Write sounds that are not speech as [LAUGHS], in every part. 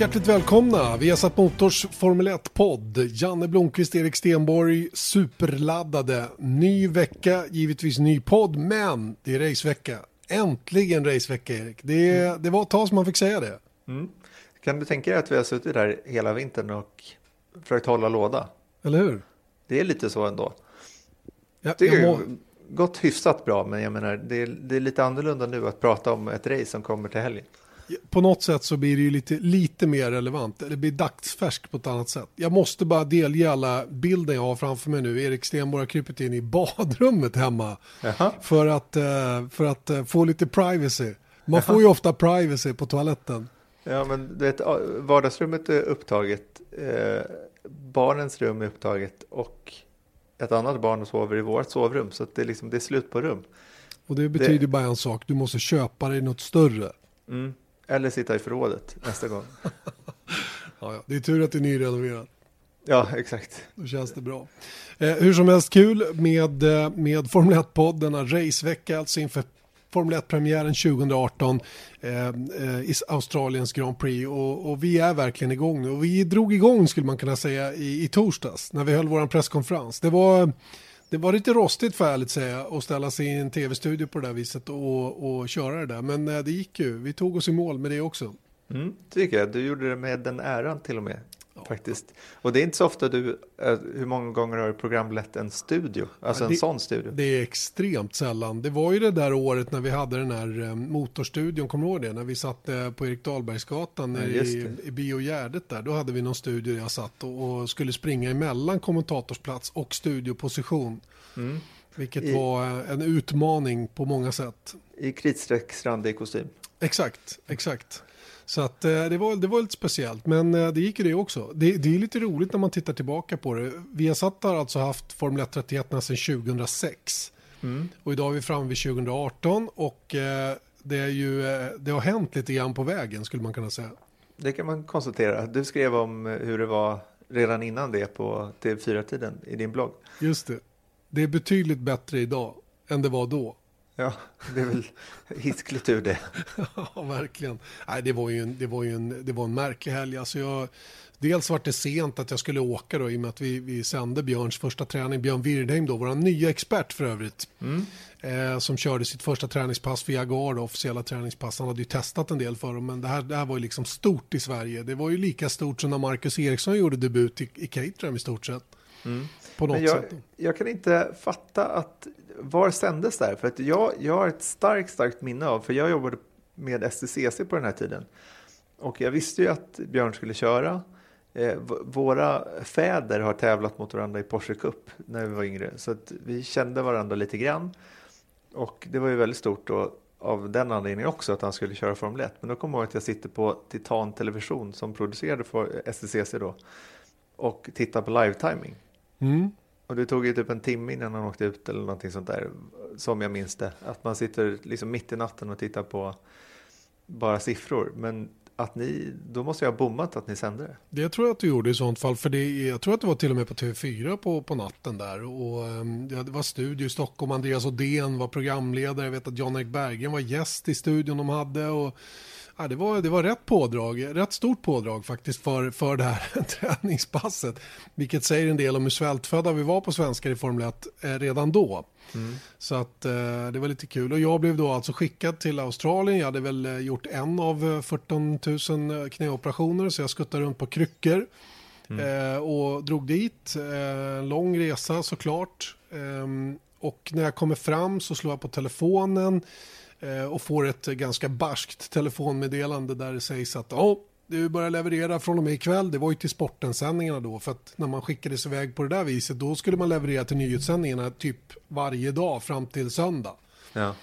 Hjärtligt välkomna! Vi har satt Motors Formel 1-podd. Janne Blomqvist, Erik Stenborg, superladdade. Ny vecka, givetvis ny podd, men det är racevecka. Äntligen racevecka, Erik. Det, det var ett tag som man fick säga det. Kan du tänka dig att vi har suttit där hela vintern och försökt hålla låda? Eller hur? Det är lite så ändå. Jag, Det är må, gått hyfsat bra, men jag menar, det är, det är lite annorlunda nu att prata om ett race som kommer till helgen. På något sätt så blir det ju lite, lite mer relevant. Det blir dagsfärskt på ett annat sätt. Jag måste bara delge alla bilden jag har framför mig nu. Erik Stenborg har krypit in i badrummet hemma. Jaha. För att, eh, för att eh, få lite privacy. Man får ju ofta privacy på toaletten. Ja, men du vet, vardagsrummet är upptaget, eh, barnens rum är upptaget och ett annat barn sover i vårt sovrum, så det, är liksom, det är slut på rum. Och det betyder bara en sak, du måste köpa dig något större. Mm. Eller sitta i förrådet nästa gång. [LAUGHS] Ja, ja. Det är tur att det är nyrenoverat. Ja, exakt. Då känns det bra. Eh, hur som helst kul med, eh, med Formel 1-podd, denna racevecka alltså inför Formel 1-premiären 2018 eh, eh, i Australiens Grand Prix och, och vi är verkligen igång nu. Och vi drog igång skulle man kunna säga i, i torsdags när vi höll vår presskonferens. Det var, det var lite rostigt för ärligt säga att ställa sig i en tv-studio på det där viset och, och köra det där. Men eh, det gick ju, vi tog oss i mål med det också. Mm, tycker jag. Du gjorde det med den äran till och med. Faktiskt. Och det är inte så ofta du, eh, hur många gånger har du programlett en studio? Alltså Ja, en det- sån studio. Det är extremt sällan. Det var ju det där året när vi hade den här eh, motorstudion, kommer du ihåg det? När vi satt eh, på Erik Dahlbergsgatan Ja, i, det. i Bio Gärdet där. Då hade vi någon studio där jag satt och, och skulle springa emellan kommentatorsplats och studioposition. Mm. Vilket I- var en utmaning på många sätt. I kritstrecksrandig kostym. Exakt, exakt. Så att eh, det var, det var lite speciellt, men eh, det gick ju det också. Det, det är lite roligt när man tittar tillbaka på det. Vi har satt alltså haft Formel 1 31 sedan 2006. Och idag är vi framme vid 2018 och eh, det, är ju, det har hänt lite grann på vägen skulle man kunna säga. Det kan man konstatera. Du skrev om hur det var redan innan det på TV4-tiden i din blogg. Just det. Det är betydligt bättre idag än det var då. Ja, det är väl hiskligt ur det. [LAUGHS] Ja, verkligen. Nej, det, var ju en, det, var ju en, det var en märklig helg. Alltså jag, dels var det sent att jag skulle åka då, i och med att vi, vi sände Björns första träning. Björn Wirdheim, då, vår nya expert för övrigt. Eh, som körde sitt första träningspass för Jaguar, då, officiella träningspass. Han hade ju testat en del för dem, men det här, det här var ju liksom stort i Sverige. Det var ju lika stort som när Marcus Eriksson gjorde debut i, i Caterham i stort sett. På något jag, sätt. jag kan inte fatta att var sändes det här? För att jag, jag har ett starkt, starkt minne av, för jag jobbade med STCC på den här tiden. Och jag visste ju att Björn skulle köra. Eh, våra fäder har tävlat mot varandra i Porsche Cup när vi var yngre. Så att vi kände varandra lite grann. Och det var ju väldigt stort då, av den anledningen också att han skulle köra Formel 1. Men då kommer jag ihåg att jag sitter på Titan Television som producerade för STCC då. Och tittar på live-timing. Mm. Och det tog ju typ en timme innan han åkte ut eller någonting sånt där. Som jag minns det. Att man sitter liksom mitt i natten och tittar på bara siffror. Men att ni, då måste jag ha bommat att ni sände det. Det tror jag att du gjorde i sånt fall, för det, jag tror att det var till och med på TV4 på, på natten där. Och, ehm, ja, det var studio i Stockholm, Andreas Odén var programledare, jag vet att Jan-Erik Berggren var gäst i studion de hade. Och, ja, det, var, det var rätt pådrag, rätt stort pådrag faktiskt för, för det här [LAUGHS] träningspasset. Vilket säger en del om hur svältfödda vi var på svenskar i Formel 1 eh, redan då. Så att eh, det var lite kul. Och jag blev då alltså skickad till Australien. Jag hade väl eh, gjort en av eh, 14 000 knäoperationer så jag skuttade runt på kryckor. Eh, och drog dit. Eh, lång resa såklart. Ehm, och när jag kommer fram så slår jag på telefonen eh, och får ett eh, ganska barskt telefonmeddelande där det sägs att oh, du börjar leverera från och med ikväll. Det var ju till sportensändningarna då. För att när man skickades iväg på det där viset då skulle man leverera till nyhetssändningarna typ varje dag fram till söndag. Ja.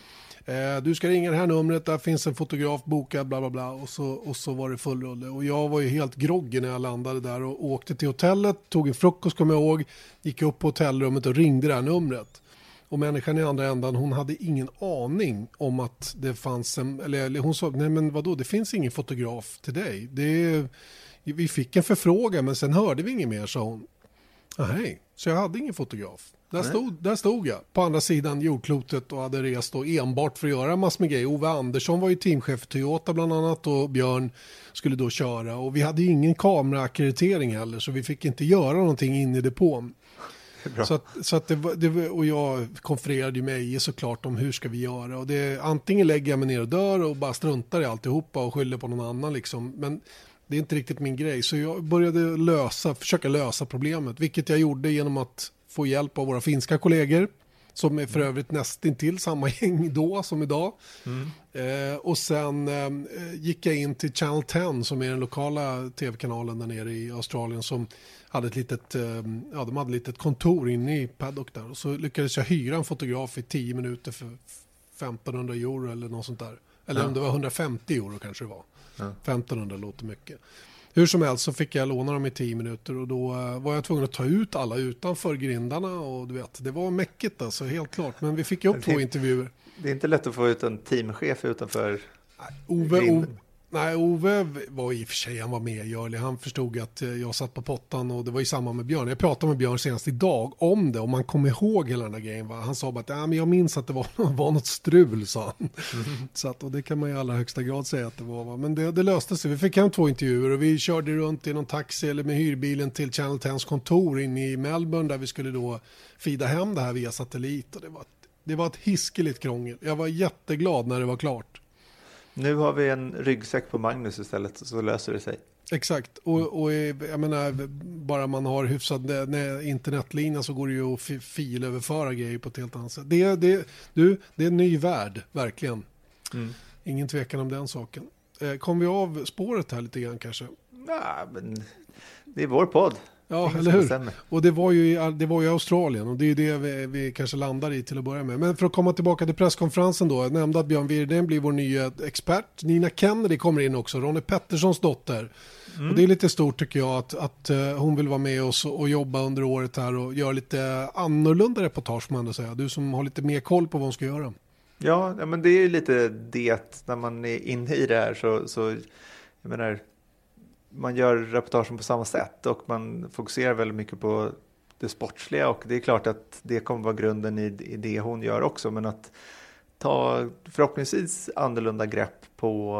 Eh, du ska ringa det här numret, där finns en fotograf bokad, bla bla bla. Och så, och så var det full rulle. Och jag var ju helt groggy när jag landade där och åkte till hotellet, tog en frukost kommer jag ihåg, gick upp på hotellrummet och ringde det här numret. Och människan i andra ändan, hon hade ingen aning om att det fanns en, eller eller hon sa, nej men vadå, det finns ingen fotograf till dig. Det vi fick en förfrågan men sen hörde vi inget mer, sa hon. Nej, så jag hade ingen fotograf. Där stod, där stod jag på andra sidan jordklotet och hade rest då enbart för att göra massor med grejer. Ove Andersson var ju teamchef för Toyota bland annat och Björn skulle då köra. Och vi hade ingen kameraackreditering heller så vi fick inte göra någonting in i depån. Så, att, så att det, var- det, var- och jag konfererade ju med Eje såklart om hur ska vi göra. Och det, antingen lägger jag mig ner och dör och bara struntar i alltihopa och skyller på någon annan liksom. Men det är inte riktigt min grej. Så jag började lösa, försöka lösa problemet. Vilket jag gjorde genom att få hjälp av våra finska kollegor. Som är för övrigt nästintill samma [LAUGHS] gäng då som idag. Eh, och sen eh, gick jag in till Channel 10 som är den lokala tv-kanalen där nere i Australien som hade ett litet, eh, ja, de hade ett litet kontor inne i Paddock där. Och så lyckades jag hyra en fotograf i 10 minuter för 1500 euro eller något sånt där. Eller om det var 150 euro kanske det var. 1500 låter mycket. Hur som helst så fick jag låna dem i 10 minuter och då eh, var jag tvungen att ta ut alla utanför grindarna och du vet, det var mäckigt alltså, helt klart. Men vi fick ju upp två intervjuer. Det är inte lätt att få ut en teamchef utanför. Ove. Ove, nej, Ove var i och för sig, han var medgörlig. Han förstod att eh, jag satt på pottan och det var i samband med Björn. Jag pratade med Björn senast idag om det, om man kommer ihåg hela den där grejen. Va? Han sa bara att ja, men jag minns att det var, [LAUGHS] var något strul, sa han. Så att, och det kan man i allra högsta grad säga att det var. Va? Men det, det löste sig. Vi fick hem två intervjuer och vi körde runt i någon taxi eller med hyrbilen till Channel 10s kontor inne i Melbourne där vi skulle då fida hem det här via satellit. Och det, var, det var ett hiskeligt krångel. Jag var jätteglad när det var klart. Nu har vi en ryggsäck på Magnus istället så löser det sig. Exakt, och, och eh, jag menar, bara man har hyfsad eh, nej, internetlina så går det ju att fi- filöverföra grejer på ett helt annat sätt. Det, det, du, det är en ny värld, verkligen. Ingen tvekan om den saken. Eh, Kom vi av spåret här lite grann kanske? Ja, men det är vår podd. Ja, eller hur? bestämmer. Och det var, ju, det var ju Australien och det är ju det vi, vi kanske landar i till att börja med. Men för att komma tillbaka till presskonferensen då. Jag nämnde att Björn Wirdén blir vår nya expert. Nina Kennedy kommer in också, Ronny Petterssons dotter. Och det är lite stort tycker jag att, att eh, hon vill vara med oss och, jobba under året här och göra lite annorlunda reportage får man ändå säga. Du som har lite mer koll på vad hon ska göra. Ja, ja, men det är ju lite det när man är inne i det här så, så jag menar, man gör reportagen på samma sätt och man fokuserar väldigt mycket på det sportsliga och det är klart att det kommer vara grunden i, i det hon gör också, men att ta förhoppningsvis annorlunda grepp på,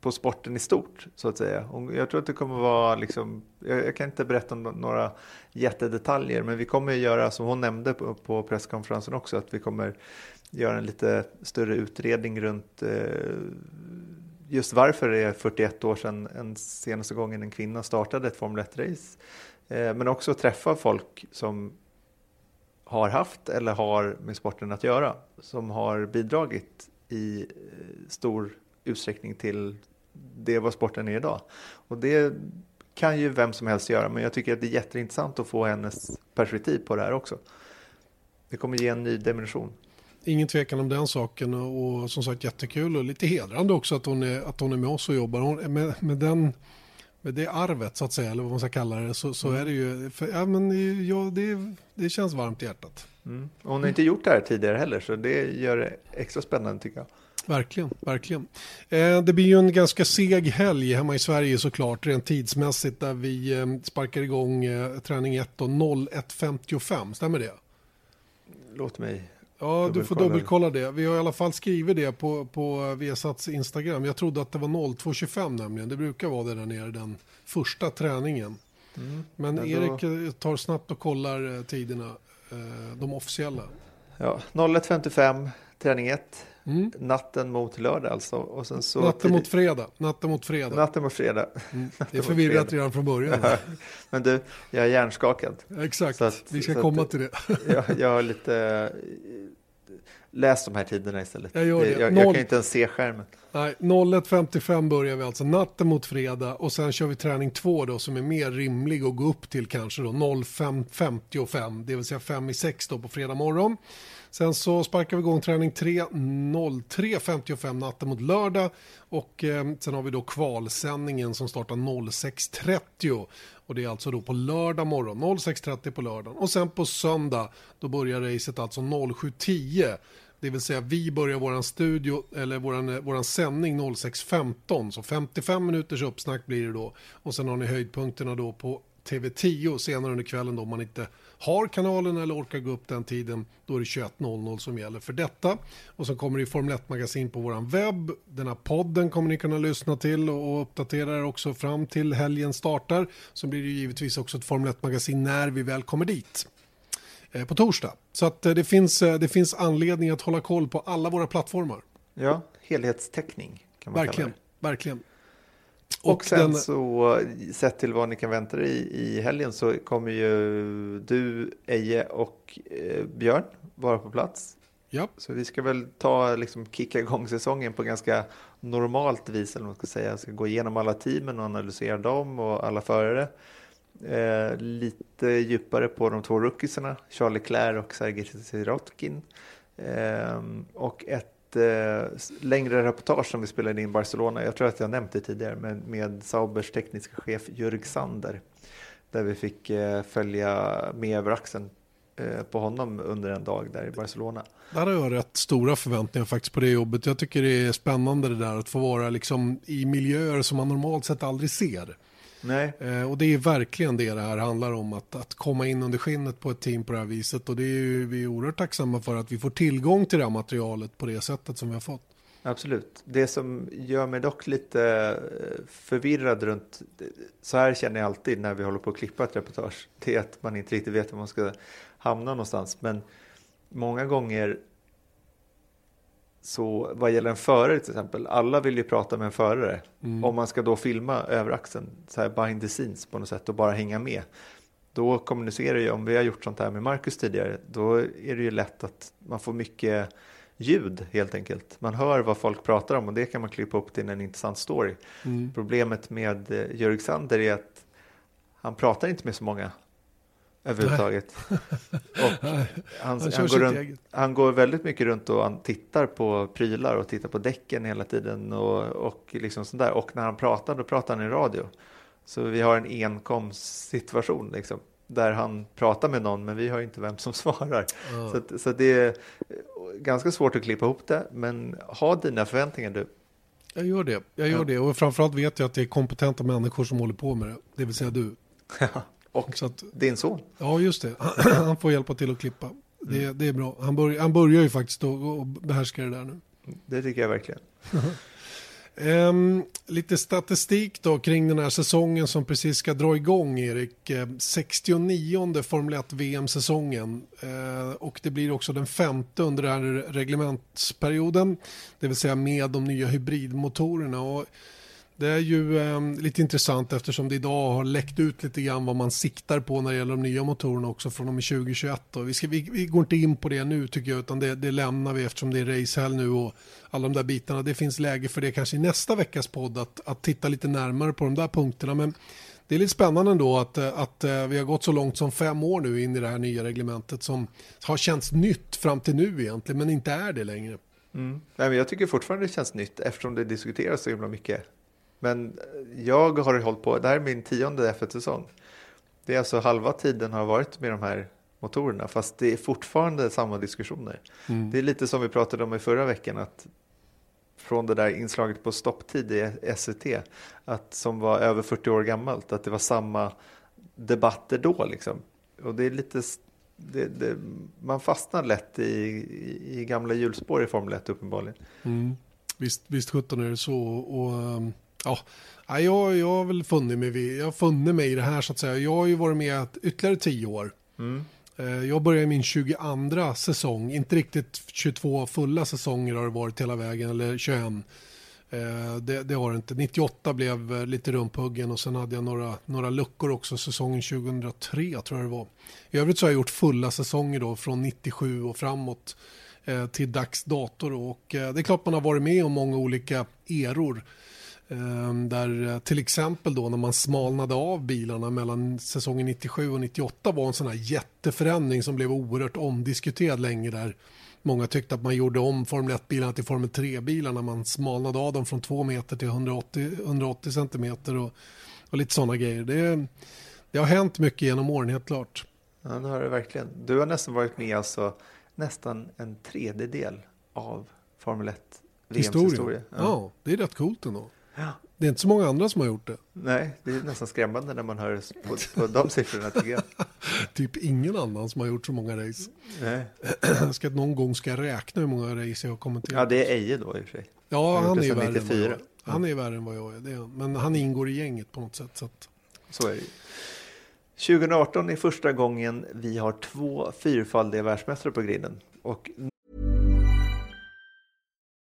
på sporten i stort så att säga. Och jag tror att det kommer vara liksom, jag, jag kan inte berätta om några jättedetaljer, men vi kommer göra som hon nämnde på, på presskonferensen också, att vi kommer göra en lite större utredning runt eh, just varför det är 41 år sedan en senaste gången en kvinna startade ett Formel 1-race. Eh, men också träffa folk som har haft eller har med sporten att göra, som har bidragit i eh, stor utsträckning till det vad sporten är idag. Och det kan ju vem som helst göra, men jag tycker att det är jätteintressant att få hennes perspektiv på det här också. Det kommer ge en ny dimension. Ingen tvekan om den saken och, och som sagt jättekul och lite hedrande också att hon är, att hon är med oss och jobbar. Hon, med, med, den, med det arvet så att säga, eller vad man ska kalla det, så, så är det ju, för, ja, men, ja, det, det känns varmt i hjärtat. Mm. Och Hon har inte gjort det här tidigare heller, så det gör det extra spännande tycker jag. Verkligen, verkligen. Eh, det blir ju en ganska seg helg hemma i Sverige såklart, rent tidsmässigt, där vi eh, sparkar igång eh, träning 1 och 01.55, stämmer det? Låt mig... Ja, du får Dubbelkolla. det. Vi har i alla fall skrivit det på, på Viasats Instagram. Jag trodde att det var 02.25 nämligen. Det brukar vara det där nere, den första träningen. Men Men då- Erik eh, tar snabbt och kollar eh, tiderna, eh, de officiella. Ja, 01.55, träning 1, Mm. natten mot lördag alltså. Och sen så Natten mot fredag. Natten mot fredag. Natten mot fredag. Mm. [LAUGHS] Det är förvirrat redan från början. Men du, jag är hjärnskakad. Exakt, att- vi ska så att- komma till det. [LAUGHS] Jag, jag har lite... Läs de här tiderna istället. Jag gör det. Jag, jag kan inte ens se skärmen. Nej, 01.55 börjar vi alltså natten mot fredag och sen kör vi träning 2 då som är mer rimlig att gå upp till kanske då 05.55, det vill säga 5 i 6 då på fredag morgon. Sen så sparkar vi igång träning 3 03.55 natten mot lördag och eh, sen har vi då kvalsändningen som startar 06.30 och det är alltså då på lördag morgon 06.30 på lördagen. Och sen på söndag då börjar racet alltså 07.10 det vill säga vi börjar våran studio eller våran, eh, våran sändning 06.15 så 55 minuters uppsnack blir det då. Och sen har ni höjdpunkterna då på TV10 senare under kvällen då om man inte har kanalen eller orkar gå upp den tiden då är det 21.00 som gäller för detta. Och så kommer det Formel 1-magasin på våran webb. Den här podden kommer ni kunna lyssna till och, och uppdatera er också fram till helgen startar. Så blir det ju givetvis också ett Formel 1-magasin när vi väl kommer dit. Eh, på torsdag. Så att eh, det finns, eh, det finns anledning att hålla koll på alla våra plattformar. Ja, helhetstäckning kan man verkligen, kalla det. verkligen Och, sen den- så, sett till vad ni kan vänta er i, i helgen, så kommer ju du, Eje och eh, Björn vara på plats. ja, Så vi ska väl ta, liksom kicka igång säsongen på ganska normalt vis, eller vad man ska säga. Jag ska gå igenom alla teamen och analysera dem och alla förare. Eh, lite djupare på de två rookiesarna, Charlie Leclerc och Sergej Sirotkin. Eh, och ett eh, längre reportage som vi spelade in i Barcelona, jag tror att jag nämnt det tidigare, med, med Saubers tekniska chef Jörg Sander. Där vi fick eh, följa med över axeln eh, på honom under en dag där i Barcelona. Där har jag rätt stora förväntningar faktiskt på det jobbet. Jag tycker det är spännande det där att få vara liksom i miljöer som man normalt sett aldrig ser. Nej, Eh, och det är verkligen det det här handlar om, att, att komma in under skinnet på ett team på det här viset. Och det är ju, vi är oerhört tacksamma för att vi får tillgång till det här materialet på det sättet som vi har fått. Absolut. Det som gör mig dock lite eh, förvirrad runt, så här känner jag alltid när vi håller på att klippa ett reportage, det är att man inte riktigt vet var man ska hamna någonstans. Men många gånger så vad gäller en förare till exempel, alla vill ju prata med en förare. Om man ska då filma över axeln, så här behind the scenes på något sätt och bara hänga med. Då kommunicerar ju, om vi har gjort sånt här med Marcus tidigare, då är det ju lätt att man får mycket ljud helt enkelt. Man hör vad folk pratar om och det kan man klippa upp till en intressant story. Problemet med eh, Jörg Sander är att han pratar inte med så många överhuvudtaget. och han, Han han, går runt, han går väldigt mycket runt och han tittar på prylar och tittar på däcken hela tiden och, och liksom sånt där. Och när han pratar, då pratar han i radio. Så vi har en enkomstsituation liksom. Där han pratar med någon, men vi har inte vem som [LAUGHS] svarar. Så, att, så det är ganska svårt att klippa ihop det. Men ha dina förväntningar du. Jag gör det, jag gör Ja. det. Och framförallt vet jag att det är kompetenta människor som håller på med det. Det vill säga du. [LAUGHS] och Så att, din son. ja, just det. [CLEARS THROAT] Han får hjälpa till att klippa. Det, det är bra. Han, börj- han börjar ju faktiskt att behärska det där nu. Det tycker jag verkligen. [LAUGHS] Ehm, lite statistik då kring den här säsongen som precis ska dra igång Erik. Eh, 69 Formel 1 VM-säsongen eh, och det blir också den femte under den här reglementsperioden. Det vill säga med de nya hybridmotorerna. Och det är ju eh, lite intressant eftersom det idag har läckt ut lite grann vad man siktar på när det gäller de nya motorerna också från och med 2021. Och vi, ska, vi, vi går inte in på det nu tycker jag utan det, det lämnar vi eftersom det är racehelg nu och alla de där bitarna. Det finns läge för det kanske i nästa veckas podd att, att titta lite närmare på de där punkterna. Men det är lite spännande ändå att, att eh, vi har gått så långt som fem år nu in i det här nya reglementet som har känts nytt fram till nu egentligen men inte är det längre. Mm. Nej, men jag tycker fortfarande det känns nytt eftersom det diskuteras så himla mycket. Men jag har hållit på, det här är min tionde F1-säsong. Det är alltså halva tiden har varit med de här motorerna fast det är fortfarande samma diskussioner. Det är lite som vi pratade om i förra veckan att från det där inslaget på stopptid i SVT att, som var över 40 år gammalt, att det var samma debatter då liksom. Och det är lite, det, det, man fastnar lätt i, i, i gamla hjulspår i Formel 1 uppenbarligen. Mm. Visst, visst sjutton är det så. Och, ehm, ja, ja, jag, jag har väl funnit mig, vid, jag har funnit mig i det här så att säga. Jag har ju varit med ytterligare tio år. Eh, Jag började min 22 säsong, inte riktigt 22 fulla säsonger har det varit hela vägen, eller 21. Eh, Det, det har det inte. 98 blev eh, lite rumphuggen och sen hade jag några, några luckor också säsongen 2003 tror jag det var. I övrigt så har jag gjort fulla säsonger då från 97 och framåt till dags dato. Då. Och det är klart man har varit med om många olika eror. Eh, Där eh, till exempel då när man smalnade av bilarna mellan säsongen 97 och 98 var en sån här jätteförändring som blev oerhört omdiskuterad länge där. Många tyckte att man gjorde om Formel 1-bilarna till Formel 3-bilar när man smalnade av dem från 2 meter till 180, 180 centimeter och, och lite sådana grejer. Det, det har hänt mycket genom åren, helt klart. Ja, det har det verkligen. Du har nästan varit med alltså nästan en tredjedel av Formel 1 VMs Historien. historia. Ja. det är rätt coolt ändå. Det är inte så många andra som har gjort det. Nej, det är nästan skrämmande när man hör på, på de siffrorna tycker jag. [LAUGHS] Typ ingen annan som har gjort så många race. Nej. [CLEARS THROAT] Ska, någon gång ska jag räkna hur många race jag har kommenterat. Ja, det är Eje då i och för sig. Ja, han är ju värre än jag 94. är. Han är värre än vad jag är. Det är han. Men han ingår i gänget på något sätt. Så att, Så är det ju. 2018 är första gången vi har två fyrfaldiga världsmästare på griden. Och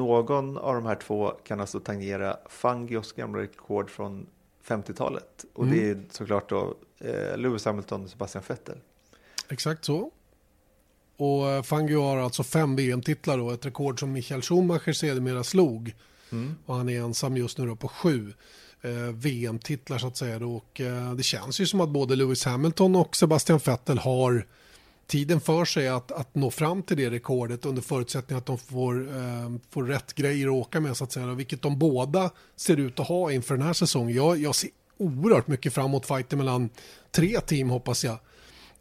någon av de här två kan alltså tangera Fangios gamla rekord från 50-talet. Och det är såklart då eh, Lewis Hamilton och Sebastian Vettel. exakt så. Och eh, Fangio har alltså fem VM-titlar då. Ett rekord som Michael Schumacher sedermera slog. Och han är ensam just nu då på sju eh, VM-titlar så att säga. Och eh, det känns ju som att både Lewis Hamilton och Sebastian Vettel har tiden för sig att, att nå fram till det rekordet under förutsättning att de får, eh, får rätt grejer att åka med så att säga. Vilket de båda ser ut att ha inför den här säsongen. Jag, jag ser oerhört mycket fram emot fighten mellan tre team hoppas jag.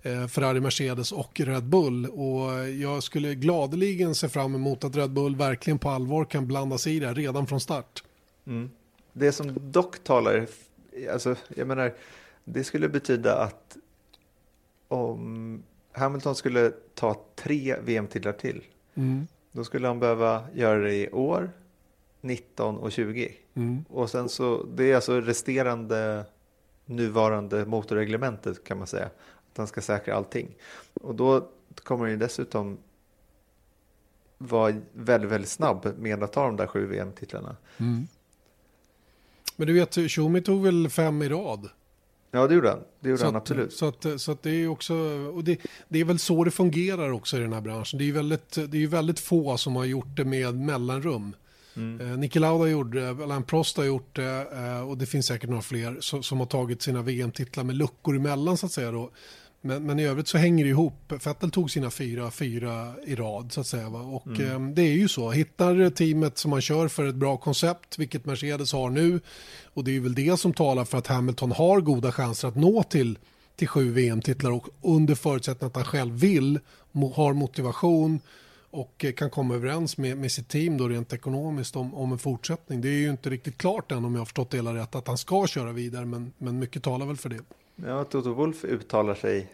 Eh, Ferrari, Mercedes och Red Bull. Och jag skulle gladeligen se fram emot att Red Bull verkligen på allvar kan blanda sig i det här redan från start. Mm. Det som dock talar, alltså jag menar, det skulle betyda att om Hamilton skulle ta tre VM-titlar till, då skulle han behöva göra det i år, 19 och 20. Och sen så, det är alltså resterande nuvarande motorreglementet kan man säga, att han ska säkra allting. Och då kommer han ju dessutom vara väldigt, väldigt snabb med att ta de där sju VM-titlarna. Men du vet, Schumi tog väl fem i rad? Ja, det gjorde han. Det gjorde Så han att, absolut. så, att, så att det är också, och det, det är väl så det fungerar också i den här branschen. Det är ju väldigt, det är väldigt få som har gjort det med mellanrum. Mm. Eh, Niki Lauda gjorde det, Alain Prost har gjort det eh, och det finns säkert några fler som, som har tagit sina VM-titlar med luckor emellan så att säga. Då. Men, men i övrigt så hänger det ihop. Vettel tog sina fyra, fyra i rad så att säga. Va? Och Mm. eh, det är ju så. Hittar teamet som man kör för ett bra koncept, vilket Mercedes har nu. Och det är väl det som talar för att Hamilton har goda chanser att nå till, till sju VM-titlar. Och under förutsättning att han själv vill, har motivation och eh, kan komma överens med, med sitt team då rent ekonomiskt om, om en fortsättning. Det är ju inte riktigt klart än om jag har förstått det hela rätt att han ska köra vidare men, men mycket talar väl för det. Ja, Toto Wolf uttalar sig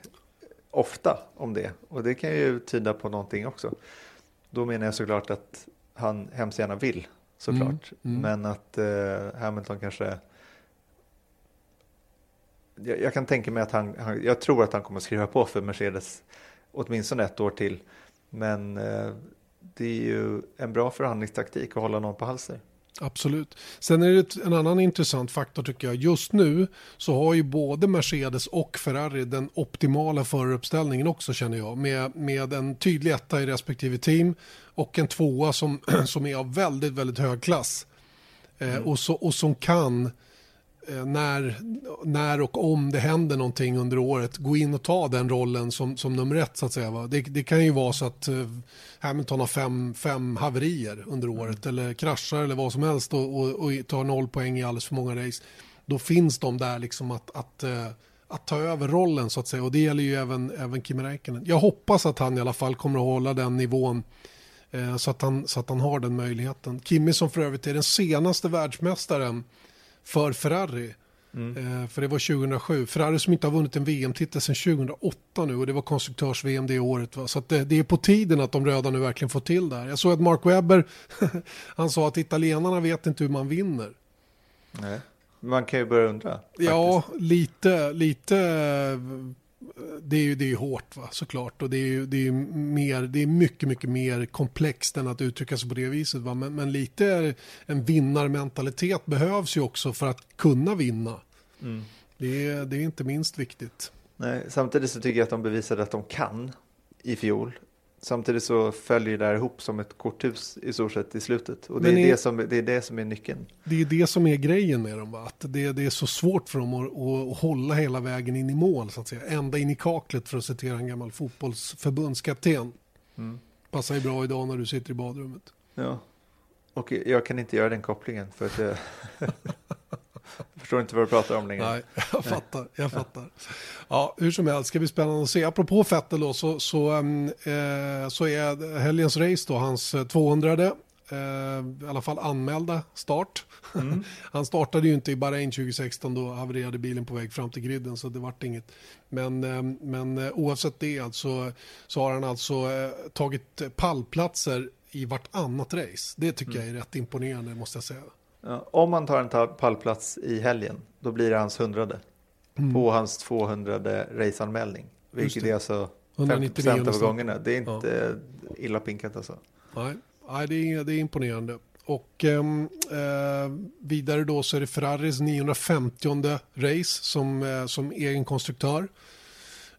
ofta om det och det kan ju tyda på någonting också. Då menar jag såklart att han hemskt gärna vill såklart, men att eh, Hamilton kanske jag, jag kan tänka mig att han, han, jag tror att han kommer skriva på för Mercedes åtminstone ett år till. Men eh, det är ju en bra förhandlingstaktik att hålla någon på halsen. Absolut. Sen är det en annan intressant faktor tycker jag. Just nu så har ju både Mercedes och Ferrari den optimala föruppställningen också känner jag. Med, med en tydlig etta i respektive team och en tvåa som, [CLEARS THROAT] som är av väldigt, väldigt hög klass. Eh, och, så, och som kan, när, när och om det händer någonting under året, gå in och ta den rollen som, som nummer ett så att säga. Det, det kan ju vara så att eh, Hamilton har fem, fem haverier under året eller kraschar eller vad som helst och, och, och tar noll poäng i alldeles för många race. Då finns de där liksom att, att, eh, att ta över rollen så att säga och det gäller ju även, även Kimi Räikkönen. Jag hoppas att han i alla fall kommer att hålla den nivån eh, så, att han, så att han har den möjligheten. Kimi som för övrigt är den senaste världsmästaren för Ferrari. Eh, för det var 2007. Ferrari som inte har vunnit en VM-titel sedan 2008 nu och det var konstruktörs-VM det året. Va? Så det, det är på tiden att de röda nu verkligen får till det här. Jag såg att Mark Webber, [LAUGHS] han sa att italienarna vet inte hur man vinner. Nej. Man kan ju börja undra. Ja, lite, lite det är ju det är ju hårt va, såklart. Och det är ju det är mer, det är mycket, mycket mer komplext än att uttrycka sig på det viset. Va? Men, men lite en vinnarmentalitet behövs ju också för att kunna vinna. Det, är, det är inte minst viktigt. Nej, samtidigt så tycker jag att de bevisade att de kan i fjol. Samtidigt så följer det här ihop som ett korthus i stort sett i slutet. Och det, är, i- det, som, det är det som är nyckeln. Det är det som är grejen med dem. Va? Att det, det är så svårt för dem att, att hålla hela vägen in i mål. Så att säga. Ända in i kaklet för att citera en gammal fotbollsförbundskapten. Passar ju bra idag när du sitter i badrummet. Ja. Och jag kan inte göra den kopplingen för att jag [LAUGHS] [LAUGHS] förstår inte vad du pratar om längre. Nej, [LAUGHS] jag fattar. Jag fattar. Ja, hur som helst ska bli spännande att se. Apropå Vettel då så, så, ehm, eh, så är helgens race då hans eh, 200 eh, i alla fall anmälda start. [LAUGHS] Han startade ju inte i Bahrain 2016 då havererade bilen på väg fram till griden så det vart inget. Men, ehm, men eh, oavsett det alltså, så har han alltså eh, tagit pallplatser i vartannat race. Det tycker jag är rätt imponerande måste jag säga. Ja, om man tar en pallplats i helgen, då blir det hans hundrade. På hans 200 raceanmälning. Vilket är alltså 199 50% av gångerna. Det är inte illa pinkat alltså. Nej, nej det, är, det är imponerande. Och ehm, eh, vidare då så är det Ferraris 950 race som, eh, som egen konstruktör.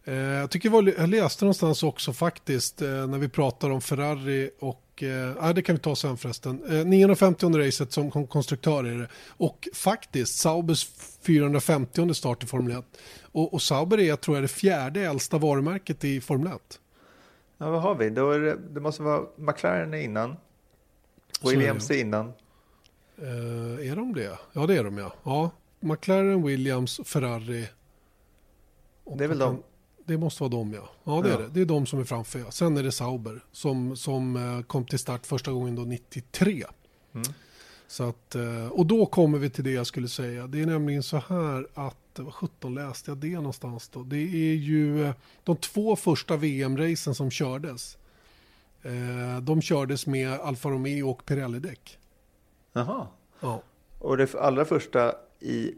Eh, jag tycker var, jag läste någonstans också faktiskt eh, när vi pratar om Ferrari och eh, det kan vi ta sen förresten. Eh, 950 racet som kon- konstruktör är det. Och faktiskt Saubers 450 start i Formel 1. Och, och Sauber är, tror jag, det fjärde äldsta varumärket i Formel 1. Ja, vad har vi? Då det, det måste vara McLaren innan. Så är det, Williams är innan. Eh, är de det? Ja, det är de ja. ja. McLaren, Williams, Ferrari. Och Det är väl de. Det måste vara de ja. Ja, det Ja. är det. Det är de som är framför. Ja. Sen är det Sauber som, som eh, kom till start första gången då 93. Mm. Så att, eh, och då kommer vi till det jag skulle säga. Det är nämligen så här att, vad 17 läste jag det någonstans då? Det är ju eh, de två första VM-racen som kördes. De kördes med Alfa Romeo och Pirelli-däck. Jaha. Ja. Och det allra första i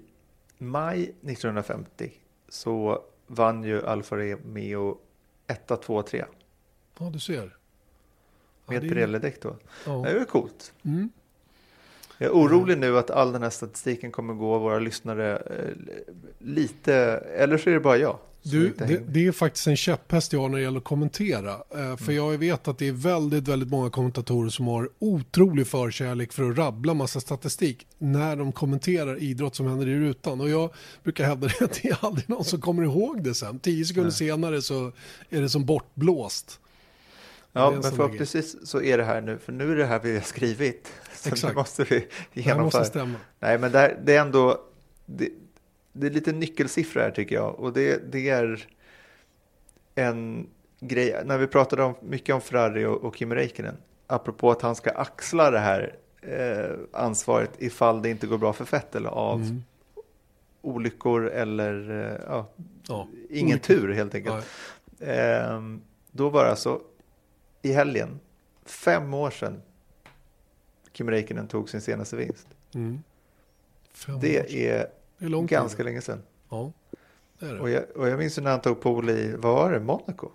maj 1950 så vann ju Alfa Romeo 1, 2, 3 Ja, du ser. Ja, med är- Pirelli-däck då. Ja. Det är ju coolt. Mm. Jag är orolig nu att all den här statistiken kommer gå våra lyssnare eh, lite, eller så är det bara jag. Du, det, det är faktiskt en käpphäst jag har när det gäller att kommentera. Eh, Mm. För jag vet att det är väldigt, väldigt många kommentatorer som har otrolig förkärlek för att rabbla massa statistik när de kommenterar idrott som händer i rutan. Och jag brukar hävda [LAUGHS] det att det är aldrig någon som kommer ihåg det sen. Tio sekunder senare så är det som bortblåst. Det Ja, en men förhoppningsvis så är det här nu, för nu är det här vi har skrivit. [LAUGHS] Så Exakt. nu måste vi Det genomföra. måste stämma. Nej, men det, här, det är ändå, det, det är lite nyckelsiffror här tycker jag. Och det, det är en grej, när vi pratade om, mycket om Ferrari och, och Kimi Räikkönen, apropå att han ska axla det här eh, ansvaret ifall det inte går bra för Vettel av Mm. olyckor eller eh, ja, Ja. ingen Olyckor. tur helt enkelt. Ehm, då var det alltså i helgen, fem år sedan Kimi Räikkönen tog sin senaste vinst. Mm. Det är det är långt tid. ganska länge sedan. Ja, det är det. Och jag, och jag minns när han tog pole i, vad var det, Monaco?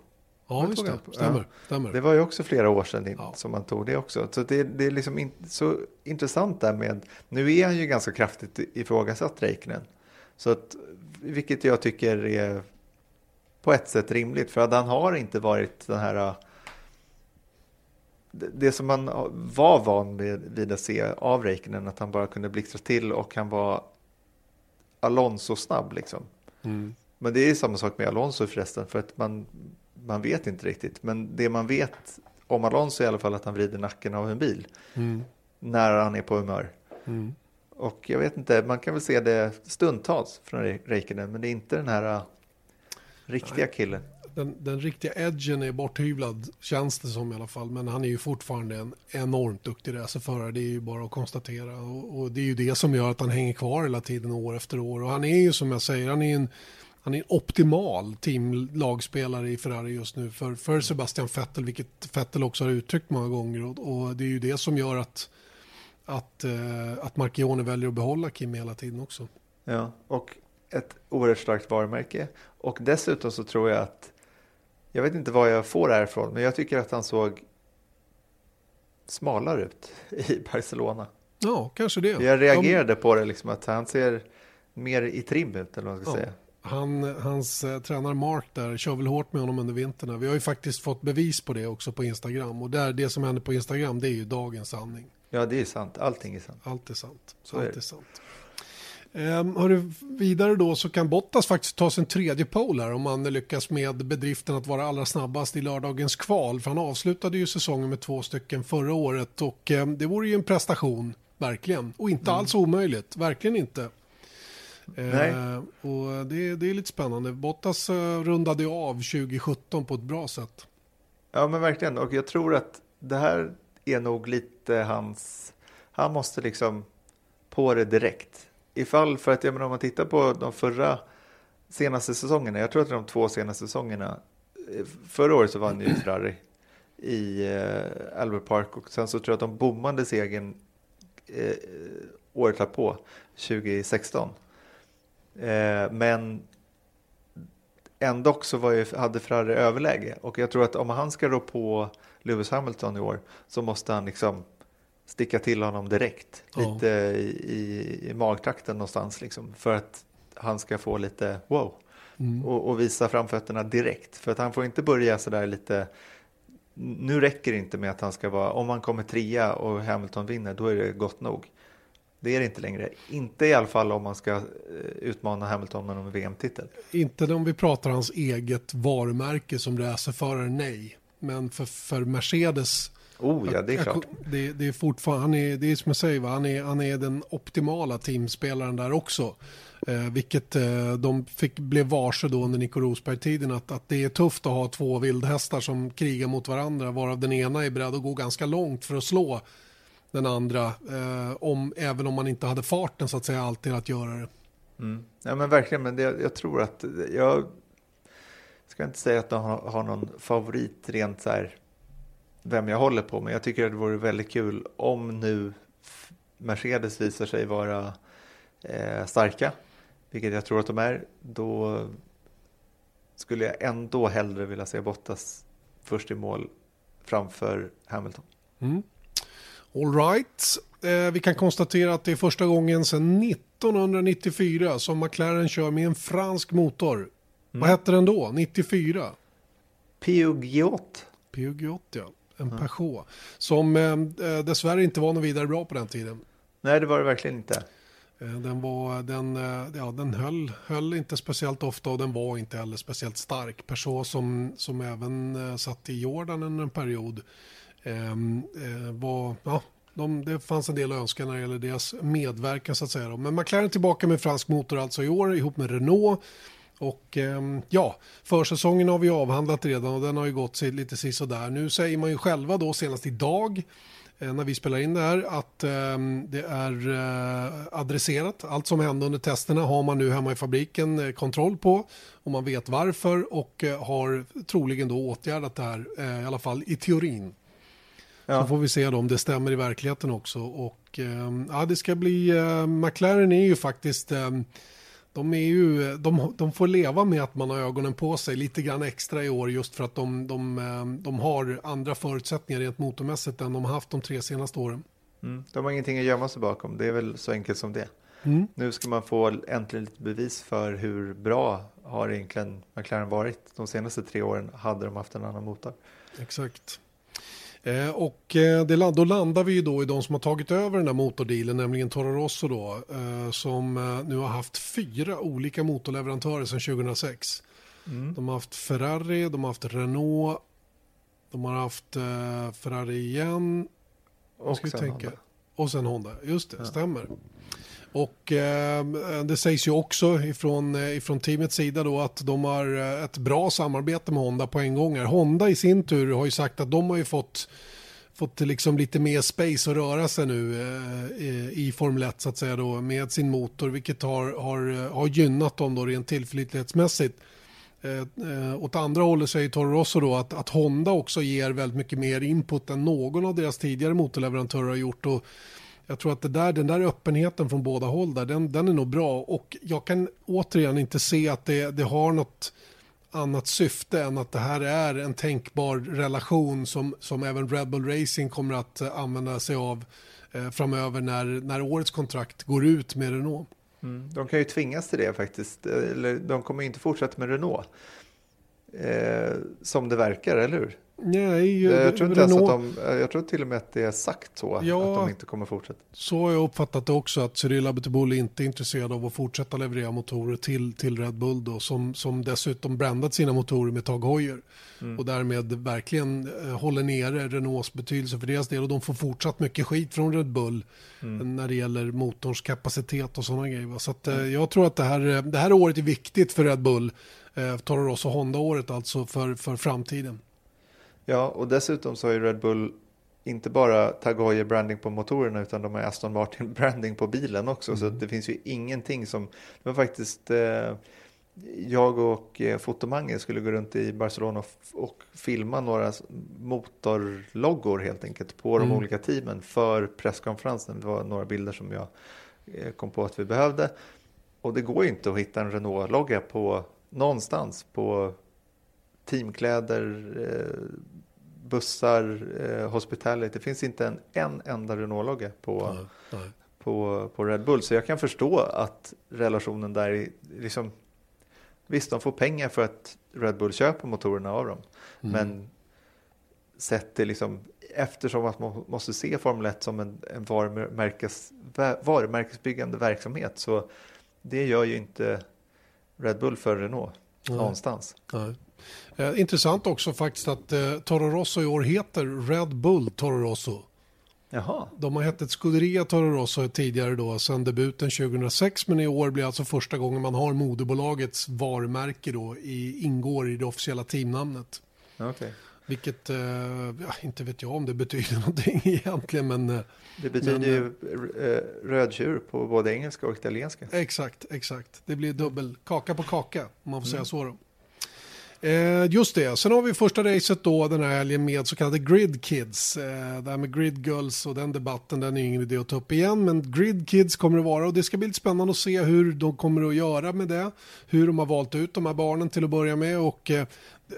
ja, just det. Stämmer. Ja. stämmer. Det var ju också flera år sedan in, Ja. som han tog det också. Så det, det är liksom in, så intressant där med, nu är han ju ganska kraftigt ifrågasatt Räikkönen. Så att, vilket jag tycker är på ett sätt rimligt, för att han har inte varit den här äh, det det som man var van vid, vid att se av Räikkönen, att han bara kunde blixtra till och han var Alonso-snabb liksom. Mm. Men det är samma sak med Alonso förresten, för att man, man vet inte riktigt. Men det man vet om Alonso är i alla fall att han vrider nacken av en bil Mm. när han är på humör. Mm. Och jag vet inte, man kan väl se det stundtals från Räikkönen, men det är inte den här äh, riktiga killen den, den riktiga edgen är borthyvlad känns det som i alla fall. Men han är ju fortfarande en enormt duktig racerförare. Det är ju bara att konstatera. Och, och det är ju det som gör att han hänger kvar hela tiden år efter år. Och han är ju som jag säger, han är en, han är en optimal teamlagspelare i Ferrari just nu för, för Sebastian Vettel, vilket Vettel också har uttryckt många gånger. Och, och det är ju det som gör att, att, eh, att Marchione väljer att behålla Kim hela tiden också. Ja, och ett oerhört starkt varumärke. Och dessutom så tror jag att, jag vet inte var jag får det här ifrån, men jag tycker att han såg smalare ut [LAUGHS] i Barcelona. Ja, kanske det. Jag reagerade på det, liksom, att han ser mer i trim ut, eller vad man ska Ja. säga. Han, hans eh, tränare Mark där kör väl hårt med honom under vintern. Vi har ju faktiskt fått bevis på det också på Instagram. Och där, det som händer på Instagram det är ju dagens sanning. Ja, det är sant. Allting är sant. Allt är sant. Så Allt är sant. Ehm, hörru, vidare då så kan Bottas faktiskt ta sin tredje pole här om han lyckas med bedriften att vara allra snabbast i lördagens kval. För han avslutade ju säsongen med två stycken förra året och ehm, det vore ju en prestation, verkligen. Och inte Mm. alls omöjligt, verkligen inte. Nej. Ehm, och det, det är lite spännande. Bottas eh, rundade av 2017 på ett bra sätt. Ja, men verkligen. Och jag tror att det här är nog lite hans... Han måste liksom på det direkt. Ifall, för att jag menar, om man tittar på de förra senaste säsongerna, jag tror att det är de två senaste säsongerna. eh, Förra året så vann ju [CLEARS THROAT] Ferrari i eh, Albert Park och sen så tror jag att de bommade segern eh, året på 2016. Eh, men ändå så var ju, hade Ferrari överläge och jag tror att om han ska rå på Lewis Hamilton i år så måste han liksom sticka till honom direkt. Ja. Lite i, i, magtrakten någonstans liksom för att han ska få lite wow och, och visa framfötterna direkt. För att han får inte börja sådär lite nu räcker det inte med att han ska vara, om han kommer trea och Hamilton vinner, då är det gott nog. Det är det inte längre. Inte i alla fall om man ska eh, utmana Hamilton med en VM-titel. Inte om vi pratar hans eget varumärke som racerförare, nej. Men för, för Mercedes Oh ja, det är klart. Det, det är fortfarande, är, det är som jag säger, va? Han, är, han är den optimala teamspelaren där också. Eh, vilket eh, de fick, blev varse då under Nico Rosberg-tiden att, att det är tufft att ha två vildhästar som krigar mot varandra varav den ena är beredd att gå ganska långt för att slå den andra. Eh, om, även om man inte hade farten så att säga alltid att göra det. Mm. Ja, men verkligen, men det, jag tror att jag ska inte säga att de har, har någon favorit rent så här vem jag håller på, men jag tycker att det vore väldigt kul om nu Mercedes visar sig vara eh, starka, vilket jag tror att de är, då skulle jag ändå hellre vilja se Bottas först i mål framför Hamilton. All right. Eh, vi kan konstatera att det är första gången sedan 1994 som McLaren kör med en fransk motor. Vad hette den då? 94? Peugeot. Peugeot, ja. En Peugeot. Som eh, eh, dessvärre inte var något vidare bra på den tiden. Nej, det var det verkligen inte. Eh, Den, var, den, eh, ja, den höll, höll inte speciellt ofta och den var inte heller speciellt stark. Peugeot som, som även satt i Jordan under en period ehm, eh, var, ja, de, det fanns en del att önska när det gäller deras medverkan så att säga. Men McLaren tillbaka med fransk motor alltså i år ihop med Renault. Och ehm, ja, försäsongen har vi avhandlat redan och den har ju gått sig lite sisådär. Nu säger man ju själva då senast idag eh, när vi spelar in det här att ehm, det är eh, adresserat. Allt som hände under testerna har man nu hemma i fabriken eh, kontroll på och man vet varför och har troligen då åtgärdat det här i alla fall i teorin. Ja. Så får vi se då om det stämmer i verkligheten också. Och ehm, ja, det ska bli, McLaren är ju faktiskt, de, är ju, de, de får leva med att man har ögonen på sig lite grann extra i år just för att de, de, ehm, de har andra förutsättningar rent motormässigt än de har haft de tre senaste åren. Mm. De har ingenting att gömma sig bakom. Det är väl så enkelt som det. Nu ska man få äntligen lite bevis för hur bra har egentligen McLaren varit. De senaste tre åren hade de haft en annan motor. Exakt. Eh, och eh, det, då landar vi ju då i de som har tagit över den där motordealen, nämligen Toro Rosso då, eh, som nu har haft fyra olika motorleverantörer sedan 2006. De har haft Ferrari, de har haft Renault, de har haft Ferrari igen, Och sen tänka. Honda. Och sen Honda, just det, stämmer. Och eh, det sägs ju också ifrån, eh, ifrån teamets sida då att de har eh, ett bra samarbete med Honda på en gång. Honda i sin tur har ju sagt att de har ju fått fått liksom lite mer space att röra sig nu eh, i- Formel 1 så att säga då med sin motor vilket har, har, eh, har gynnat dem då rent tillförlitlighetsmässigt. Eh, eh, åt andra hållet säger Toro Rosso då att, att Honda också ger väldigt mycket mer input än någon av deras tidigare motorleverantörer har gjort. Och jag tror att det där, den där öppenheten från båda håll där, den, den är nog bra. Och jag kan återigen inte se att det, det har något annat syfte än att det här är en tänkbar relation som, som även Red Bull Racing kommer att eh, använda sig av eh, framöver när, när årets kontrakt går ut med Renault. Mm. De kan ju tvingas till det faktiskt. Eh, eller de kommer inte fortsätta med Renault. Eh, som det verkar, eller hur? Nej, Jag tror, Renault, att de, jag tror till och med att det är sagt så, Ja. att de inte kommer fortsätta. så har jag uppfattat det också att Cyril Abiteboul inte är intresserad av att fortsätta leverera motorer till, till Red Bull då, som, som dessutom brandat sina motorer med Tag Heuer och därmed verkligen eh, håller nere Renaults betydelse för deras del och de får fortsatt mycket skit från Red Bull när det gäller motorns kapacitet och sådana grejer. va. Så att, eh, jag tror att det här, eh, det här året är viktigt för Red Bull, eh, Toro Rosso Honda-året alltså för, för framtiden. Ja, och dessutom så har ju Red Bull inte bara Tag Heuer branding på motorerna utan de har Aston Martin [LAUGHS] branding på bilen också. Så att det finns ju ingenting som... Det var faktiskt... Eh, jag och eh, Fotomange skulle gå runt i Barcelona och, och filma några motorloggor helt enkelt på de olika teamen för presskonferensen. Det var några bilder som jag eh, kom på att vi behövde. Och det går ju inte att hitta en Renault-logga på någonstans på teamkläder, eh, bussar, eh, hospitality. Det finns inte en, en enda Renault-logga på, Nej. på, på Red Bull. Så jag kan förstå att relationen där är liksom... Visst, de får pengar för att Red Bull köper motorerna av dem. Men sett det liksom, eftersom att man måste se Formel 1 som en, en varumärkes, va- varumärkesbyggande verksamhet så det gör ju inte Red Bull för Renault någonstans. Nej. Eh, intressant också faktiskt att eh, Toro Rosso i år heter Red Bull Toro Rosso. Jaha, De har hetat Scuderia Toro Rosso tidigare då, sedan debuten 2006, men i år blir alltså första gången man har moderbolagets varumärke då, i, ingår i det officiella teamnamnet. okej. Vilket, eh, ja, inte vet jag om det betyder [LAUGHS] någonting egentligen, men eh, Det betyder Men, ju eh, röd tjur på både engelska och italienska. exakt, exakt. Det blir dubbel kaka på kaka, om man får säga så då. Eh, just det, sen har vi första racet då den här helgen med så kallade Grid Kids. Eh, det här med Grid Girls och den debatten, den är ingen idé att ta upp igen. Men Grid Kids kommer det vara och det ska bli lite spännande att se hur de kommer att göra med det. Hur de har valt ut de här barnen till att börja med och eh,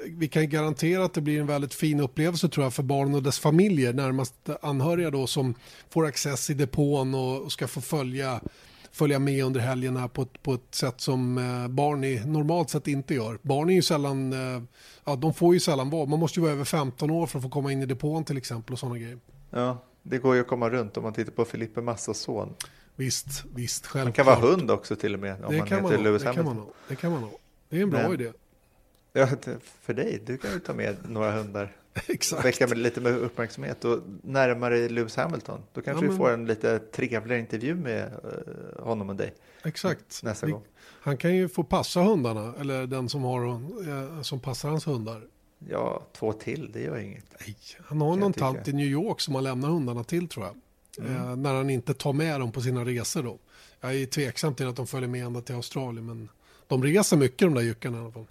vi kan garantera att det blir en väldigt fin upplevelse tror jag för barnen och dess familjer, närmast anhöriga då som får access i depån och, och ska få följa följa med under helgen här på ett, på ett sätt som eh, barn i normalt sett inte gör. Barn är ju sällan, eh, ja de får ju sällan vara, man måste ju vara över 15 år för att få komma in i depån till exempel och sådana grejer. Ja, det går ju att komma runt om man tittar på Filippe Massas son. Visst, visst, självklart. kan vara hund också till och med om Det man kan man, heter ha, Lewis det, kan man det kan man ha. Det är en bra Men- idé. Ja, för dig, du kan ju ta med några hundar. [LAUGHS] Exakt. Väcka lite med uppmärksamhet och närmare Lewis Hamilton. Då kanske Ja, vi men- får en lite trevligare intervju med eh, honom och dig Exakt. nästa Vi- gång. Han kan ju få passa hundarna, eller den som, har, eh, som passar hans hundar. Ja, två till, det gör inget. Nej, han har någon tycka. tant i New York som han lämnar hundarna till tror jag. Eh, när han inte tar med dem på sina resor då. Jag är tveksam till att de följer med ända till Australien men de reser mycket de där jyckarna i alla fall.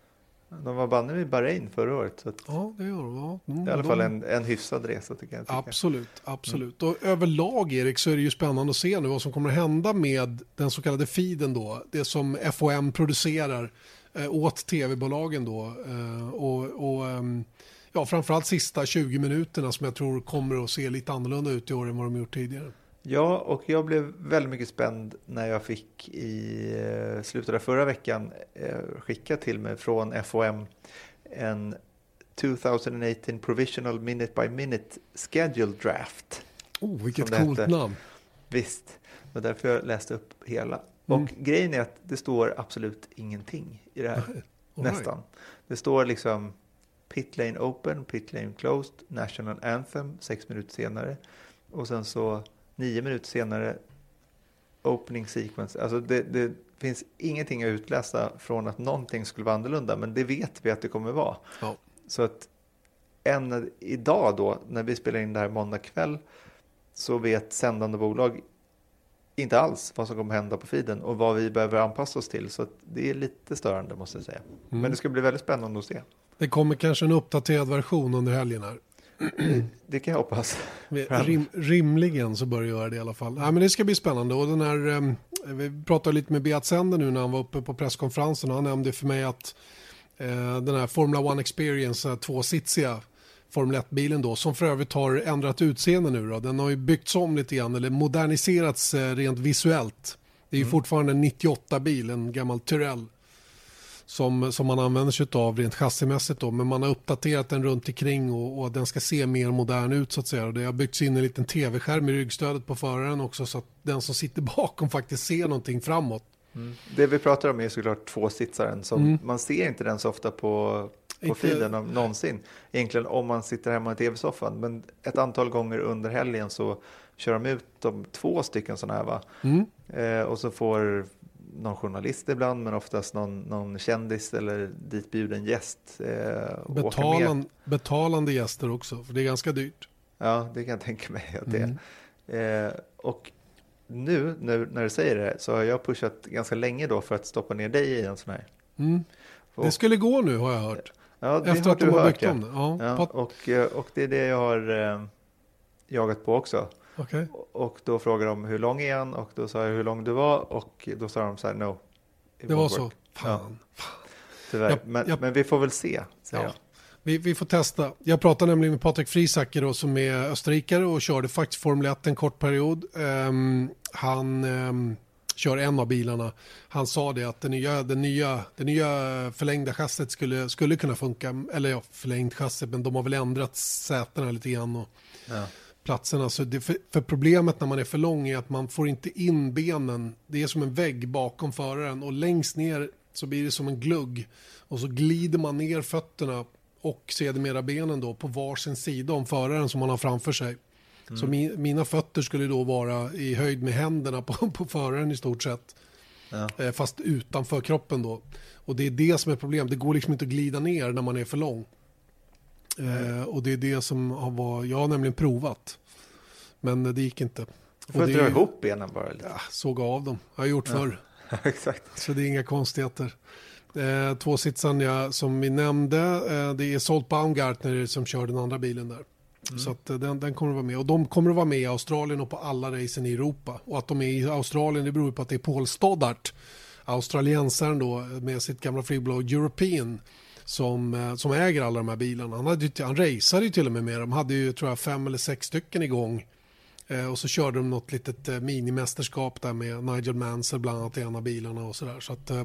De var banne i Bahrain förra året. Så Ja, det gör de. Ja. Mm, i alla de- fall en, en hyfsad resa tycker jag. tycker. Absolut, absolut. Och överlag Erik så är det ju spännande att se nu vad som kommer att hända med den så kallade feeden då. Det som FOM producerar eh, åt tv-bolagen då. Eh, och, och ehm, ja, framförallt sista 20 minuterna som jag tror kommer att se lite annorlunda ut i år än vad de gjort tidigare. Ja, och jag blev väldigt mycket spänd när jag fick i eh, slutet av förra veckan eh, skickat till mig från FOM en 2018 Provisional Minute by Minute Schedule Draft. Oh, vilket coolt hette. namn. Visst, det var därför jag läste upp hela. Och Mm. grejen är att det står absolut ingenting i det här. Right. Nästan. Det står liksom Pit Lane Open, Pit Lane Closed, National Anthem sex minuter senare. Och sen så nio minuter senare Opening Sequence. Alltså det, det finns ingenting att utläsa från att någonting skulle vara annorlunda. Men det vet vi att det kommer vara. Ja. Så att än idag då, när vi spelar in det här måndag kväll, så vet sändande bolag inte alls vad som kommer hända på feeden och vad vi behöver anpassa oss till. Så att det är lite störande måste jag säga. Men det ska bli väldigt spännande att se. Det kommer kanske en uppdaterad version under helgen här. [CLEARS THROAT] Det kan jag hoppas. Rim, rimligen så bör det göra det i alla fall. Nej, men det ska bli spännande. Och den här, eh, vi pratade lite med Beat Sender nu när han var uppe på presskonferensen. Han nämnde för mig att eh, den här Formula One Experience, den här tvåsitsiga Formel 1-bilen då, som för övrigt har ändrat utseende nu då. Den har ju byggts om lite grann, eller moderniserats eh, rent visuellt. Det är ju fortfarande en 98-bil, en gammal Tyrell. Som, som man använder sig av rent chassimässigt då, men man har uppdaterat den runt omkring och, och den ska se mer modern ut så att säga. Och det har byggts in en liten tv-skärm i ryggstödet på föraren också så att den som sitter [LAUGHS] bakom faktiskt ser någonting framåt. Det vi pratar om är såklart tvåsitsaren. Som Man ser inte den så ofta på, på Inte- feeden om- någonsin. Egentligen om man sitter hemma i tv-soffan. Men ett antal gånger under helgen så kör de ut de två stycken sådana här. Va? Eh, och så får någon journalist ibland, men oftast någon, någon kändis eller ditbjuden gäst eh. Betalan, betalande gäster också, för det är ganska dyrt. Ja, det kan jag tänka mig att det är. Eh, och nu när, när du säger det så har jag pushat ganska länge då för att stoppa ner dig i en sån här. Det skulle gå nu har jag hört. Ja, det Efter har att de du har hört, byggt ja. om det. Ja, Ja, och, eh, och det är det jag har eh, jagat på också. Okej. Och då frågade de hur lång är han och då sa jag hur lång du var och då sa de så här no. Det var won't så. work." Fan. Tyvärr. Ja, men, ja. men vi får väl se. Ja. jag. Vi, vi får testa. Jag pratade nämligen med Patrik Frisacker då, som är österrikare och körde faktiskt Formel 1 en kort period. Ehm, han ehm, kör en av bilarna. Han sa det att det nya, det nya, det nya förlängda chassit skulle, skulle kunna funka. Eller ja, förlängt chassit, men de har väl ändrat sätena lite grann. Och, platserna. Så det, för, för problemet när man är för lång är att man får inte in benen. Det är som en vägg bakom föraren och längst ner så blir det som en glugg. Och så glider man ner fötterna och sedermera benen då på varsin sida om föraren som man har framför sig. Så mi, mina fötter skulle då vara i höjd med händerna på, på föraren i stort sett. Eh, fast utanför kroppen då. Och det är det som är problemet. Det går liksom inte att glida ner när man är för lång. Eh, och det är det som har varit, jag har nämligen provat. Men det gick inte. Får Och dra ihop benen bara lite. Ja, såga av dem. Jag har gjort förr. [LAUGHS] Exakt. Så det är inga konstigheter. Eh, tvåsitsan ja, som vi nämnde, eh, det är Salt Baumgartner som kör den andra bilen där. Så att, eh, den, den kommer att vara med. Och de kommer att vara med i Australien och på alla racen i Europa. Och att de är i Australien det beror på att det är Paul Stoddart, australiensaren då med sitt gamla flygbolag European som, eh, som äger alla de här bilarna. Han, hade, han raceade ju till och med med dem. hade ju tror jag fem eller sex stycken igång. Eh, och så körde de något litet eh, minimästerskap där med Nigel Mansell bland annat i en av bilarna och sådär. Så att eh,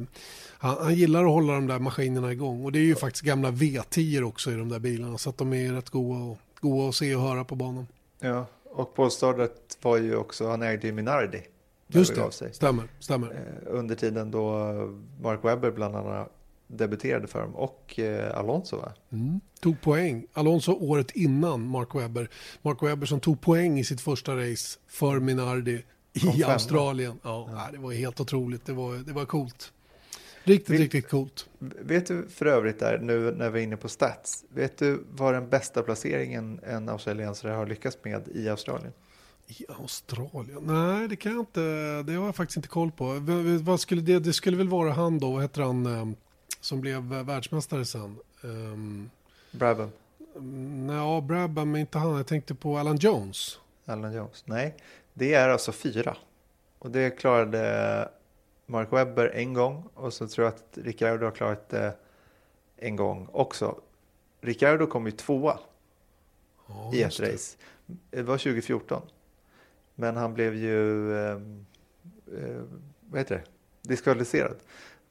han, han gillar att hålla de där maskinerna igång. Och det är ju faktiskt gamla V10 också i de där bilarna. Så att de är rätt goa, och, goa att se och höra på banan. Ja, och Stoddart var ju också, han ägde ju Minardi. Just det, stämmer. stämmer. Eh, Under tiden då Mark Webber bland annat debuterade för dem och eh, Alonso va? Tog poäng. Alonso året innan Mark Webber. Mark Webber som tog poäng i sitt första race för Minardi i femma. Australien. Ja, nej, det var helt otroligt. Det var, det var coolt. Riktigt, Vi- riktigt coolt. Vet du för övrigt där, nu när vi är inne på stats, vet du vad den bästa placeringen en australiensare har lyckats med i Australien? I Australien? Nej, det kan jag inte. Det har jag faktiskt inte koll på. Vad skulle det, det skulle väl vara han då, vad heter han, eh, som blev världsmästare sen? Um, Brabham, ja, Brabham, men inte han. Jag tänkte på Alan Jones. Alan Jones? Nej, det är alltså fyra. Och det klarade Mark Webber en gång och så tror jag att Ricciardo har klarat det en gång också. Ricciardo kom ju tvåa Ja, i ett race. Det var 2014. Men han blev ju, eh, eh, vad heter det, diskvalificerad.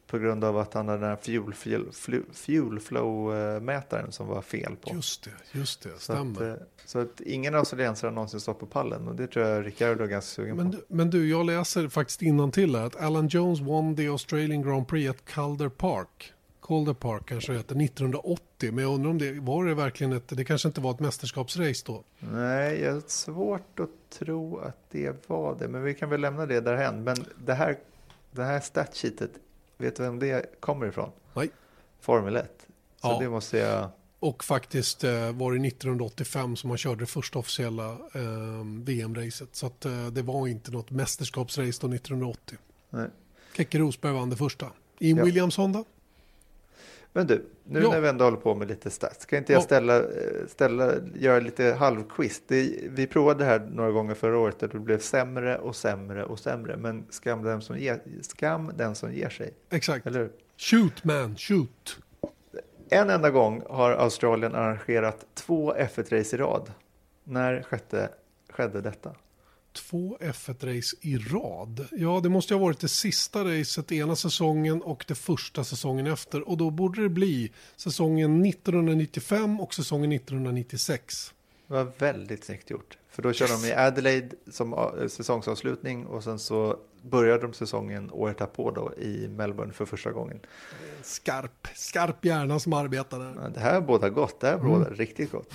På grund av att han hade den här fuel, fuel, fuel flow-mätaren som var fel på. Just det, just det, så, att, stämmer. eh, så att ingen australiensare har någonsin stått på pallen. Och det tror jag Ricciardo är ganska sugen Men, på. men du, jag läser faktiskt till här att Alan Jones won the Australian Grand Prix at Calder Park. Calder Park kanske det heter, 1980. Men jag undrar om det var det verkligen ett, det kanske inte var ett mästerskapsrace då. Nej, jag har svårt att tro att det var det. Men vi kan väl lämna det därhen. Men det här, det här statsheetet, vet du vem det kommer ifrån? Nej. Formel 1. Så Ja. det måste jag... Och faktiskt eh, var det 1985 som man körde det första officiella eh, VM-racet. Så att, eh, det var inte något mästerskapsrace då 1980. Nej. Keke Rosberg vann det första. I en Ja. Williams Honda. Men du, nu Ja. när vi ändå håller på med lite stats, ska inte jag Ja. ställa, eh, ställa, göra lite halvquiz? Det, vi provade det här några gånger förra året och det blev sämre och sämre och sämre. Men skam den som ger, skam den som ger sig, Exakt. eller? Shoot man, shoot. En enda gång har Australien arrangerat två F1-race i rad. När skedde, skedde detta? Två F1-race i rad. Ja, det måste ju ha varit det sista racet ena säsongen och det första säsongen efter. Och då borde det bli säsongen 1995 och säsongen 1996. Det var väldigt snyggt gjort. För då körde de i Adelaide som säsongsavslutning och sen så började de säsongen året därpå då i Melbourne för första gången. Skarp, skarp hjärna som arbetar där. Ja, Det här båda gott, det här båda riktigt gott.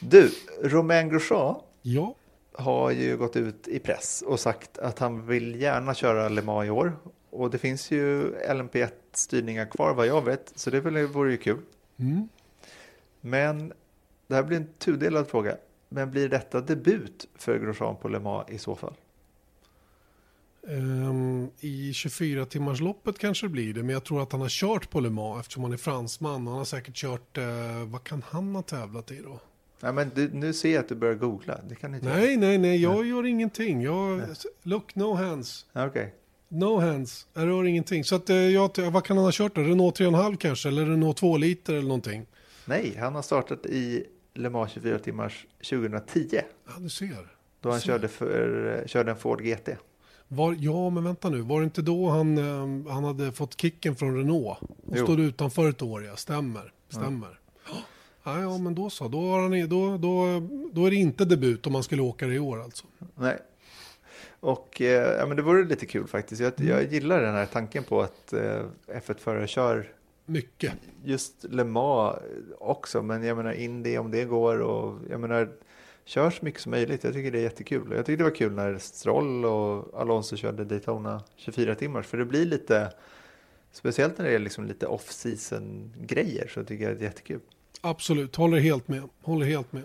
Du, Romain Grosjean Ja, har ju gått ut i press och sagt att han vill gärna köra Le Mans i år. Och det finns ju LMP1-styrningar kvar vad jag vet, så det vore ju kul. Mm. Men det här blir en tudelad fråga. Men blir detta debut för Grosjean på Le Mans i så fall? Ehm, I 24-timmarsloppet kanske det blir det, men jag tror att han har kört på Le Mans eftersom han är fransman. Och han har säkert kört, eh, vad kan han ha tävlat i då? Ja, men du, nu ser jag att du börjar googla. Det kan inte Nej, nej, nej, jag gör ingenting. Jag, look, no hands. göra. Okej. No hands, jag rör ingenting. Så att, eh, jag, vad kan han ha kört då? Renault 3,5 kanske, eller Renault 2 liter eller någonting? Nej, han har startat i Le Mans 24 timmars 2010. Ja, du ser. Då han Så. körde, för, körde en Ford GT. Var, ja, men vänta nu. Var det inte då han, eh, han hade fått kicken från Renault? Och Jo. stod utanför ett år, ja. Stämmer. Stämmer. Ja, ja, men då så. Då, har han, då, då, då är det inte debut om man skulle åka det i år alltså. Nej. Och eh, ja, men det vore lite kul faktiskt. Jag, jag gillar den här tanken på att eh, F1-förare kör Mycket. just Le Mans också. Men jag menar Indy om det går och jag menar kör så mycket som möjligt. Jag tycker det är jättekul. Jag tycker det var kul när Stroll och Alonso körde Daytona 24 timmar. För det blir lite, speciellt när det är liksom lite off-season grejer så tycker jag det är jättekul. Absolut, håller helt med. Håller helt med.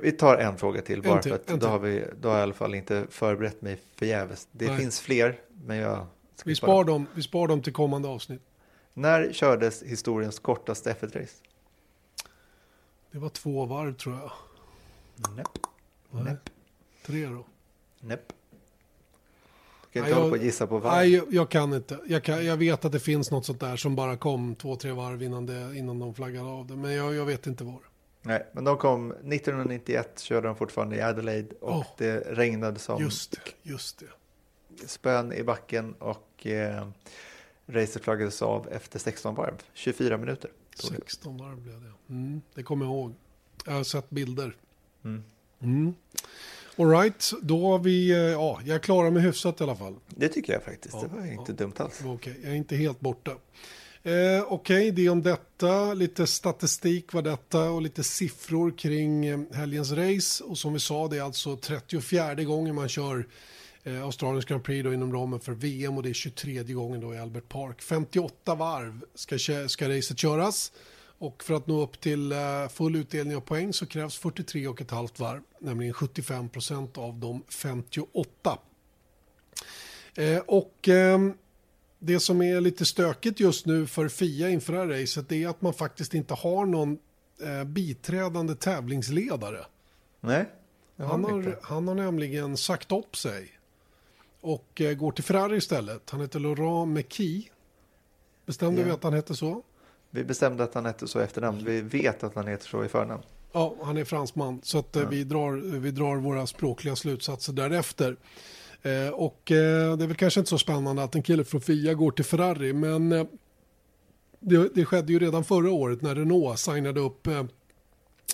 Vi tar en fråga till bara till, för att då har, vi, då har jag i alla fall inte förberett mig förgäves. Det Nej. finns fler, men jag Vi spar, dem, vi spar dem till kommande avsnitt. När kördes historiens kortaste F1-race? Det var två varv tror jag. Näpp. Näpp. Tre då. Näpp. Kan inte hålla jag- på och gissa på varv. Nej, jag, jag kan inte. Jag, kan, jag vet att det finns något sånt där som bara kom två, tre varv innan, det, innan de flaggade av det. Men jag, jag vet inte var. Nej, men de kom 1991, körde de fortfarande i Adelaide och Åh. det regnade som Just det, just det. spön i backen och eh, racet flaggades av efter 16 varv. 24 minuter. tog det. 16 varv blev det. Mm, det kommer jag ihåg. Jag har sett bilder. Mm. Mm. All right, då har vi, eh, ja, jag klarar mig hyfsat i alla fall. Det tycker jag faktiskt. det Ja, var inte ja. dumt alls. Det Okej, jag är inte helt borta. Eh, Okej, det om detta. Lite statistik var detta och lite siffror kring eh, helgens race. Och som vi sa, det är alltså 34 gången man kör eh, Australiens Grand Prix då inom ramen för VM och det är 23 gången då i Albert Park. 58 varv ska, ska racet köras. Och för att nå upp till eh, full utdelning av poäng så krävs 43,5 varv, nämligen 75 procent av de 58. Eh, och ehm, det som är lite stökigt just nu för FIA inför det här racet är att man faktiskt inte har någon eh, biträdande tävlingsledare. Nej, det Han har, han har nämligen sagt upp sig och går till Ferrari istället. Han heter Laurent Meky. Bestämde Ja. vi att han hette så? Vi bestämde att han hette så i efternamn. Vi vet att han heter så i förnamn. Ja, han är fransman. Så att, eh, vi, drar, vi drar våra språkliga slutsatser därefter. Eh, och eh, det är väl kanske inte så spännande att en kille från Fia går till Ferrari. Men eh, det, det skedde ju redan förra året när Renault signade upp eh,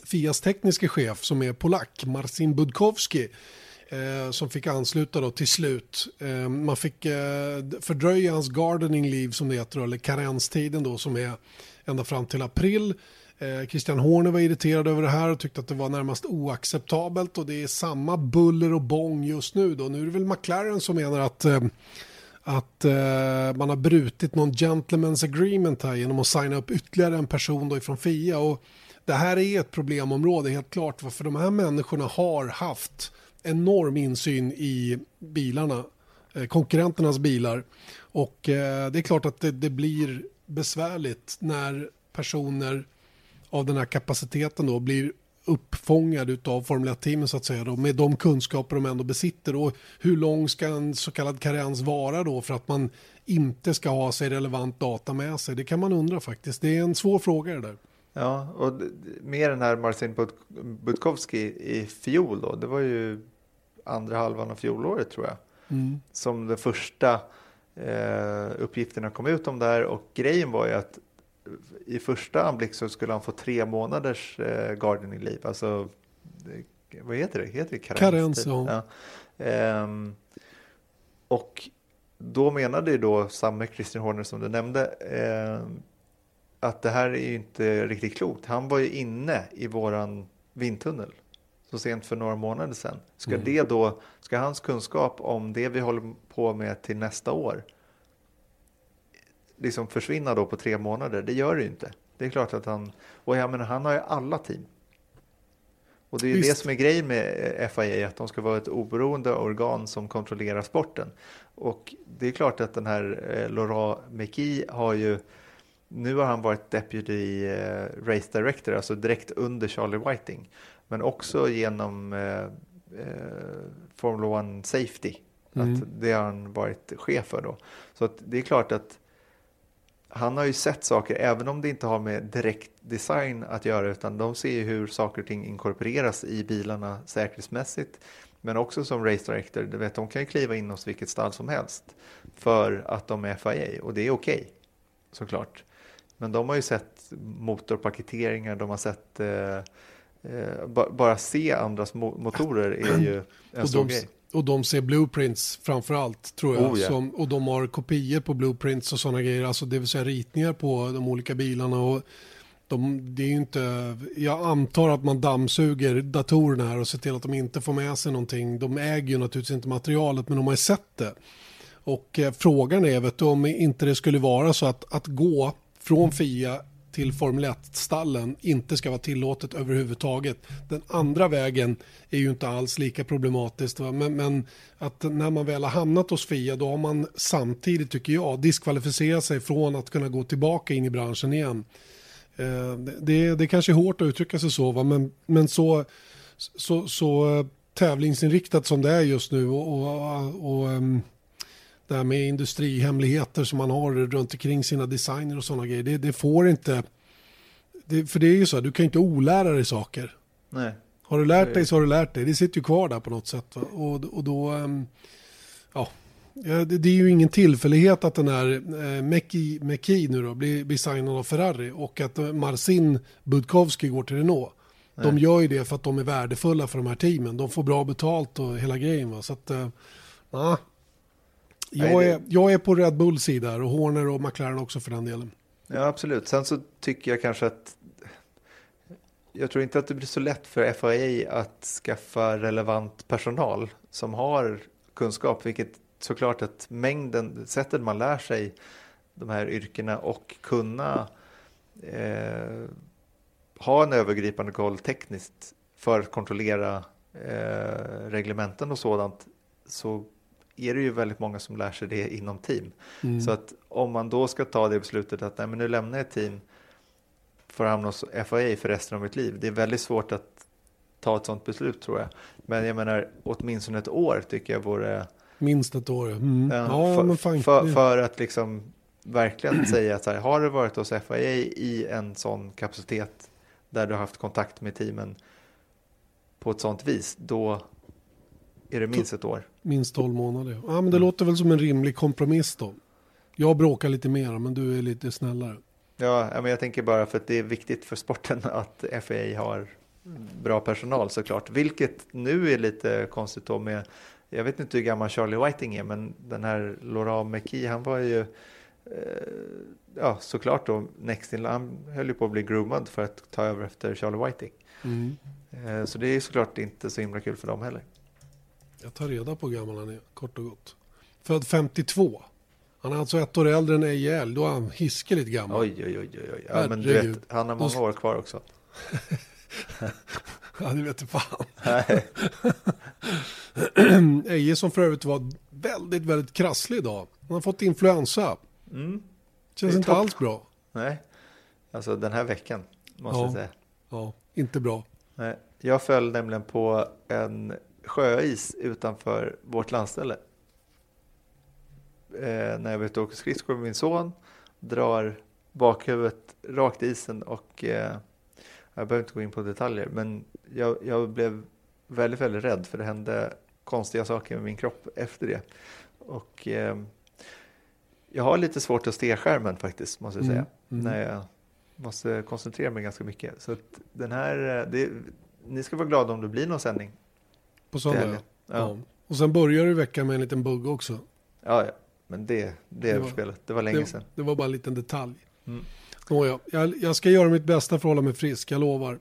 Fias tekniske chef som är polack, Marcin Budkowski. Eh, som fick ansluta då till slut. Eh, man fick eh, fördröja hans gardening leave som det heter, eller karenstiden då som är ända fram till april. Eh, Christian Horner var irriterad över det här och tyckte att det var närmast oacceptabelt och det är samma buller och bång just nu då. Nu är det väl McLaren som menar att eh, att eh, man har brutit någon gentleman's agreement här genom att signa upp ytterligare en person då ifrån FIA. Och det här är ett problemområde helt klart för de här människorna har haft enorm insyn i bilarna, eh, konkurrenternas bilar. Och eh, det är klart att det, det blir besvärligt när personer av den här kapaciteten då blir uppfångade av Formel 1-teamen så att säga då, med de kunskaper de ändå besitter och hur lång ska en så kallad karens vara då för att man inte ska ha sig relevant data med sig? Det kan man undra faktiskt. Det är en svår fråga det där. Ja, och med den här Marcin Bud- Budkowski i fjol då, det var ju andra halvan av fjolåret tror jag. Som de första eh, uppgifterna kom ut om det här och grejen var ju att i första anblick så skulle han få tre månaders eh, gardening leave, alltså det, vad heter det? Heter det karens? Karens, ja. Ehm, och då menade ju då samme Christian Horner som du nämnde ehm, att det här är ju inte riktigt klokt. Han var ju inne i våran vindtunnel så sent för några månader sedan. Ska det då, ska hans kunskap om det vi håller på med till nästa år liksom försvinna då på tre månader? Det gör det ju inte. Det är klart att han, och jag menar han har ju alla team. Och det är ju det Visst. som är grejen med eh, FIA, att de ska vara ett oberoende organ som kontrollerar sporten. Och det är klart att den här eh, Laurent McKee har ju, nu har han varit deputy eh, race director, alltså direkt under Charlie Whiting. Men också genom eh, eh, Formula 1 Safety. Att det har han varit chef för då. Så det är klart att han har ju sett saker, även om det inte har med direkt design att göra, utan de ser ju hur saker och ting inkorporeras i bilarna säkerhetsmässigt. Men också som race director, du vet, de kan ju kliva in hos vilket stall som helst för att de är FIA och det är okej, såklart. Men de har ju sett motorpaketeringar, de har sett eh, eh, ba- bara se andras mo- motorer är ju en Och stor de, grej. och de ser blueprints framför allt tror jag. Oh, ja. som, och de har kopior på blueprints och sådana grejer. Alltså det vill säga ritningar på de olika bilarna. Och de, det är inte, jag antar att man dammsuger datorerna här och ser till att de inte får med sig någonting. De äger ju naturligtvis inte materialet men de har ju sett det. Och eh, frågan är vet du, om inte det skulle vara så att, att gå från FIA till Formel 1-stallen inte ska vara tillåtet överhuvudtaget. Den andra vägen är ju inte alls lika problematiskt. Va? Men, men att när man väl har hamnat hos FIA då har man samtidigt, tycker jag, diskvalificerat sig från att kunna gå tillbaka in i branschen igen. Eh, Det, det kanske är hårt att uttrycka sig så, va? Men, men så, så, så eh, tävlingsinriktat som det är just nu och, och, och och ehm, det här med industrihemligheter som man har runt omkring sina designer och sådana grejer. Det, det får inte, det, för det är ju så, du kan inte olära dig saker. Nej. Har du lärt dig så har du lärt dig. Det sitter ju kvar där på något sätt. Va? Och, och då, ehm, ja, det, är ju ingen tillfällighet att den här eh, Meki, Meki nu då blir, blir signad av Ferrari och att eh, Marcin Budkowski går till Renault. De gör ju det för att de är värdefulla för de här teamen. De får bra betalt och hela grejen. Va? Så att, eh, ja. Jag, är, jag är på Red Bulls sida och Horner och McLaren också för den delen. Ja, absolut. Sen så tycker jag kanske att jag tror inte att det blir så lätt för FIA att skaffa relevant personal som har kunskap, vilket såklart att mängden, sättet man lär sig de här yrkena och kunna eh, ha en övergripande koll tekniskt för att kontrollera eh, reglementen och sådant så är det ju väldigt många som lär sig det inom team. Så att om man då ska ta det beslutet att nej, men nu lämnar jag team för att hamna hos FIA för resten av mitt liv. Det är väldigt svårt att ta ett sådant beslut tror jag. Men jag menar åtminstone ett år tycker jag vore Minst ett år. Mm. Ja, Ja, för, men fine. för, för att liksom verkligen [CLEARS THROAT] säga att så här, har du varit hos FIA i en sån kapacitet där du har haft kontakt med teamen på ett sånt vis, då är det minst ett år. Minst 12 månader. Ja, men det låter väl som en rimlig kompromiss då. Jag bråkar lite mer, men du är lite snällare. Ja, men jag tänker bara för att det är viktigt för sporten [LAUGHS] att FIA har bra personal såklart. Vilket nu är lite konstigt då med, jag vet inte hur gammal Charlie Whiting är, men den här Laurent McKee, han var ju, eh, ja såklart då, next in, han höll ju på att bli groomad för att ta över efter Charlie Whiting. Mm. Eh, så det är såklart inte så himla kul för dem heller. Jag tar reda på hur gammal han är, kort och gott. Född 52. Han är alltså ett år äldre än EJL. Då är han hiskeligt gammal. Oj, oj, oj, oj. Ja, men du vet, han har många år kvar också. [LAUGHS] Ja, det vet fan. [CLEARS THROAT] Eje som för övrigt var väldigt, väldigt krasslig idag. Han har fått influensa. Känns Det är inte topp. alls bra. Nej, alltså den här veckan måste Ja. jag säga. Ja, inte bra. Nej, jag föll nämligen på en sjöis utanför vårt landställe. Eh, när jag var ute och åkte skridskor med min son, drar bakhuvudet rakt i isen och eh, jag behöver inte gå in på detaljer, men jag, jag blev väldigt, väldigt rädd för det hände konstiga saker med min kropp efter det. Och eh, jag har lite svårt att se skärmen faktiskt, måste jag säga, Mm, mm. när jag måste koncentrera mig ganska mycket. Så den här, eh, det, ni ska vara glada om det blir någon sändning. På söndag. Ja. Ja. Och sen börjar du veckan med en liten bugg också. Ja, ja. Men det, det är Det var- överspelat. Det var länge Det, sedan. det var bara en liten detalj. Mm. Nåja, jag, jag ska göra mitt bästa för att hålla mig frisk, jag lovar.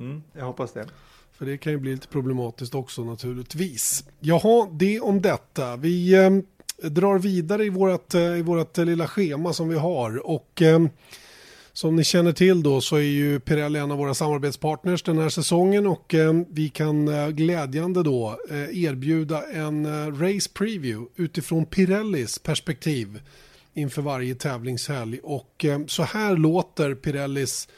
Mm, jag hoppas det. För det kan ju bli lite problematiskt också naturligtvis. Jaha, det om detta. Vi eh, drar vidare i vårt, eh, i vårt lilla schema som vi har. Och eh, som ni känner till då så är ju Pirelli en av våra samarbetspartners den här säsongen och eh, vi kan eh, glädjande då eh, erbjuda en race preview utifrån Pirellis perspektiv inför varje tävlingshelg. Och så här låter Pirellis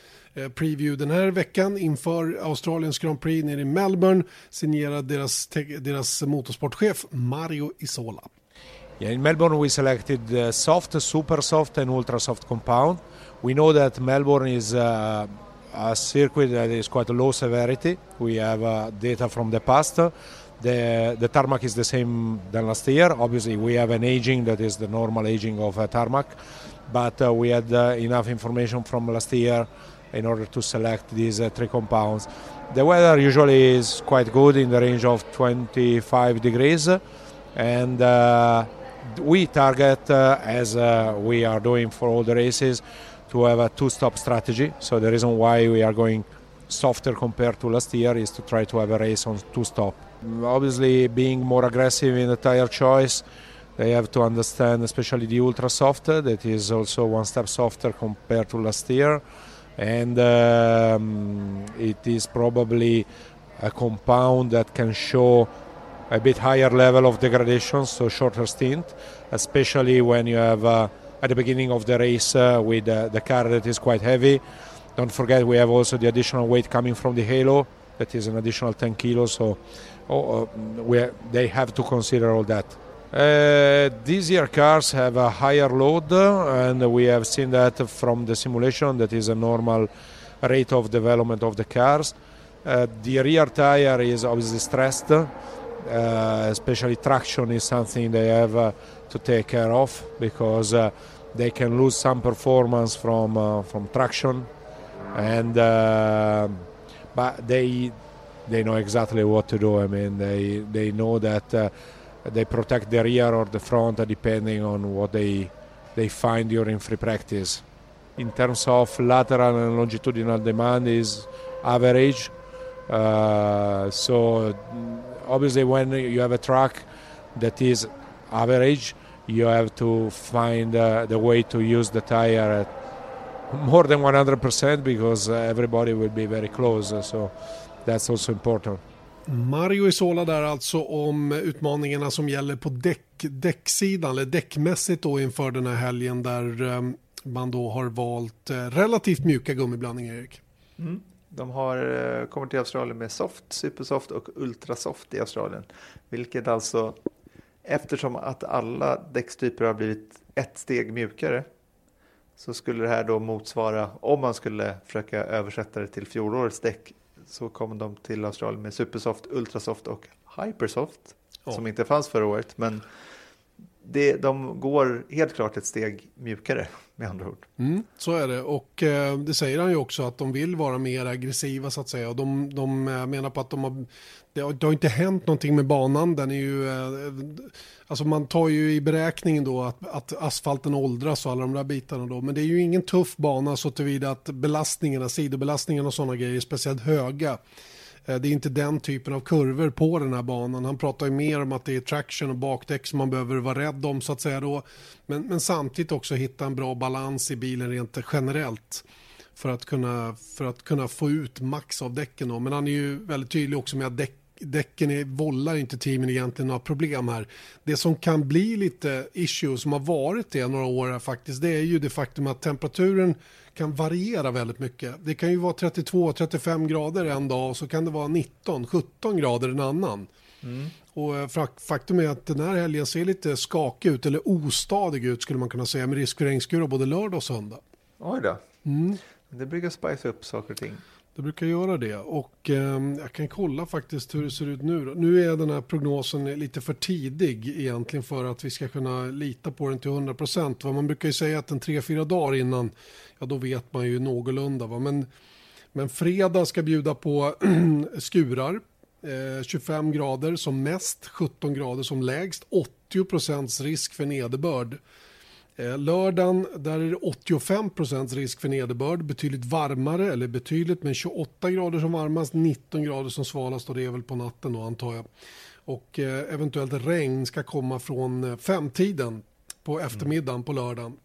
preview den här veckan inför Australiens Grand Prix nere i Melbourne signerad deras, deras motorsportchef Mario Isola. Yeah, in Melbourne we selected soft, super soft, and ultra soft compound. We know that Melbourne is uh, a circuit that is quite low severity. We have uh, data from the past. The the tarmac is the same than last year. Obviously, we have an aging that is the normal aging of a tarmac, but uh, we had uh, enough information from last year in order to select these uh, three compounds. The weather usually is quite good in the range of 25 degrees, and uh, we target, as we are doing for all the races, to have a two-stop strategy. So the reason why we are going softer compared to last year is to try to have a race on two-stop. Obviously, being more aggressive in the tire choice, they have to understand, especially the ultra soft, that is also one step softer compared to last year, and um, it is probably a compound that can show a bit higher level of degradation, so shorter stint, especially when you have uh, at the beginning of the race uh, with uh, the car that is quite heavy. Don't forget we have also the additional weight coming from the halo, that is an additional 10 kilos. So oh, uh, they have to consider all that. Uh, these year cars have a higher load, uh, and we have seen that from the simulation. That is a normal rate of development of the cars. Uh, the rear tire is obviously stressed, especially traction is something they have to take care of because uh, they can lose some performance from uh, from traction, and uh, but they they know exactly what to do. I mean, they they know that uh, they protect the rear or the front depending on what they they find during free practice. In terms of lateral and longitudinal demand is average. Uh, so obviously when you have a track that is average, you have to find uh, the way to use the tire at more than 100% because uh, everybody will be very close. uh, So that's also important. Mario Isola där alltså om utmaningarna som gäller på däck, däcksidan eller däckmässigt då inför den här helgen där eh, man då har valt eh, relativt mjuka gummiblandningar Erik. De har eh, kommit till Australien med soft, supersoft och ultrasoft i Australien. Vilket alltså, eftersom att alla däckstyper har blivit ett steg mjukare, så skulle det här då motsvara, om man skulle försöka översätta det till fjolårets däck, så kommer de till Australien med supersoft, ultrasoft och hypersoft, Ja. som inte fanns förra året. Men det, de går helt klart ett steg mjukare, med andra ord. Mm, så är det och eh, det säger han ju också att de vill vara mer aggressiva så att säga. Och de, de eh, menar på att de har, det, har, det har inte hänt någonting med banan. Den är ju, eh, alltså man tar ju i beräkningen då att, att asfalten åldras och alla de där bitarna då. Men det är ju ingen tuff bana så tillvida att belastningarna, sidobelastningarna och sådana grejer är speciellt höga. Eh, det är inte den typen av kurvor på den här banan. Han pratar ju mer om att det är traction och bakdäck som man behöver vara rädd om så att säga då. Men, men samtidigt också hitta en bra balans i bilen rent generellt. För att kunna, för att kunna få ut max av däcken då. Men han är ju väldigt tydlig också med att däck, däcken är, vållar inte teamen egentligen några problem här. Det som kan bli lite issue som har varit det några år här faktiskt, det är ju det faktum att temperaturen kan variera väldigt mycket. Det kan ju vara 32-35 grader en dag och så kan det vara 19-17 grader en annan. Och eh, fak- faktum är att den här helgen ser lite skakig ut, eller ostadig ut skulle man kunna säga, med risk för regnskurar både lördag och söndag. Oj då. Mm. Det brukar spice upp saker och ting. Det brukar göra det och eh, jag kan kolla faktiskt hur det ser ut nu. Nu är den här prognosen lite för tidig egentligen för att vi ska kunna lita på den till 100%. Va? Man brukar ju säga att en 3-4 dagar innan, ja då vet man ju någorlunda. Va? Men, men fredag ska bjuda på [CLEARS THROAT] skurar, eh, 25 grader som mest, 17 grader som lägst, 80% risk för nederbörd. Eh, Lördagen, där är det 85% risk för nederbörd, betydligt varmare, eller betydligt, men 28 grader som varmast, 19 grader som svalast och det är väl på natten då antar jag. Och eh, eventuellt regn ska komma från eh, femtiden på eftermiddagen på lördagen.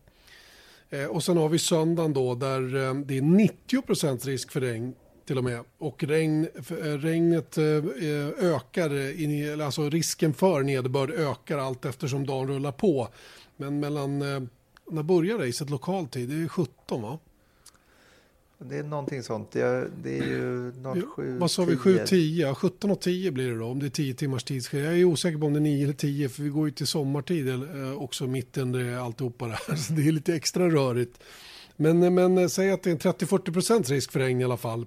Och sen har vi söndagen då där det är 90% risk för regn till och med. Och regn, regnet ökar, alltså risken för nederbörd ökar allt eftersom dagen rullar på. Men mellan, eh, när börjar racet lokal tid? Det är 17 va? Det är någonting sånt. Det är, det är ju något sju, Vad sa vi? tio. 7-10? Ja, 17 och 10 blir det då om det är 10 timmars tidsskillnad. Jag är osäker på om det är 9 eller 10 för vi går ju till sommartid eh, också mitt under alltihopa det här. [LAUGHS] Så det är lite extra rörigt. Men, men eh, säg att det är en 30-40% risk för regn i alla fall.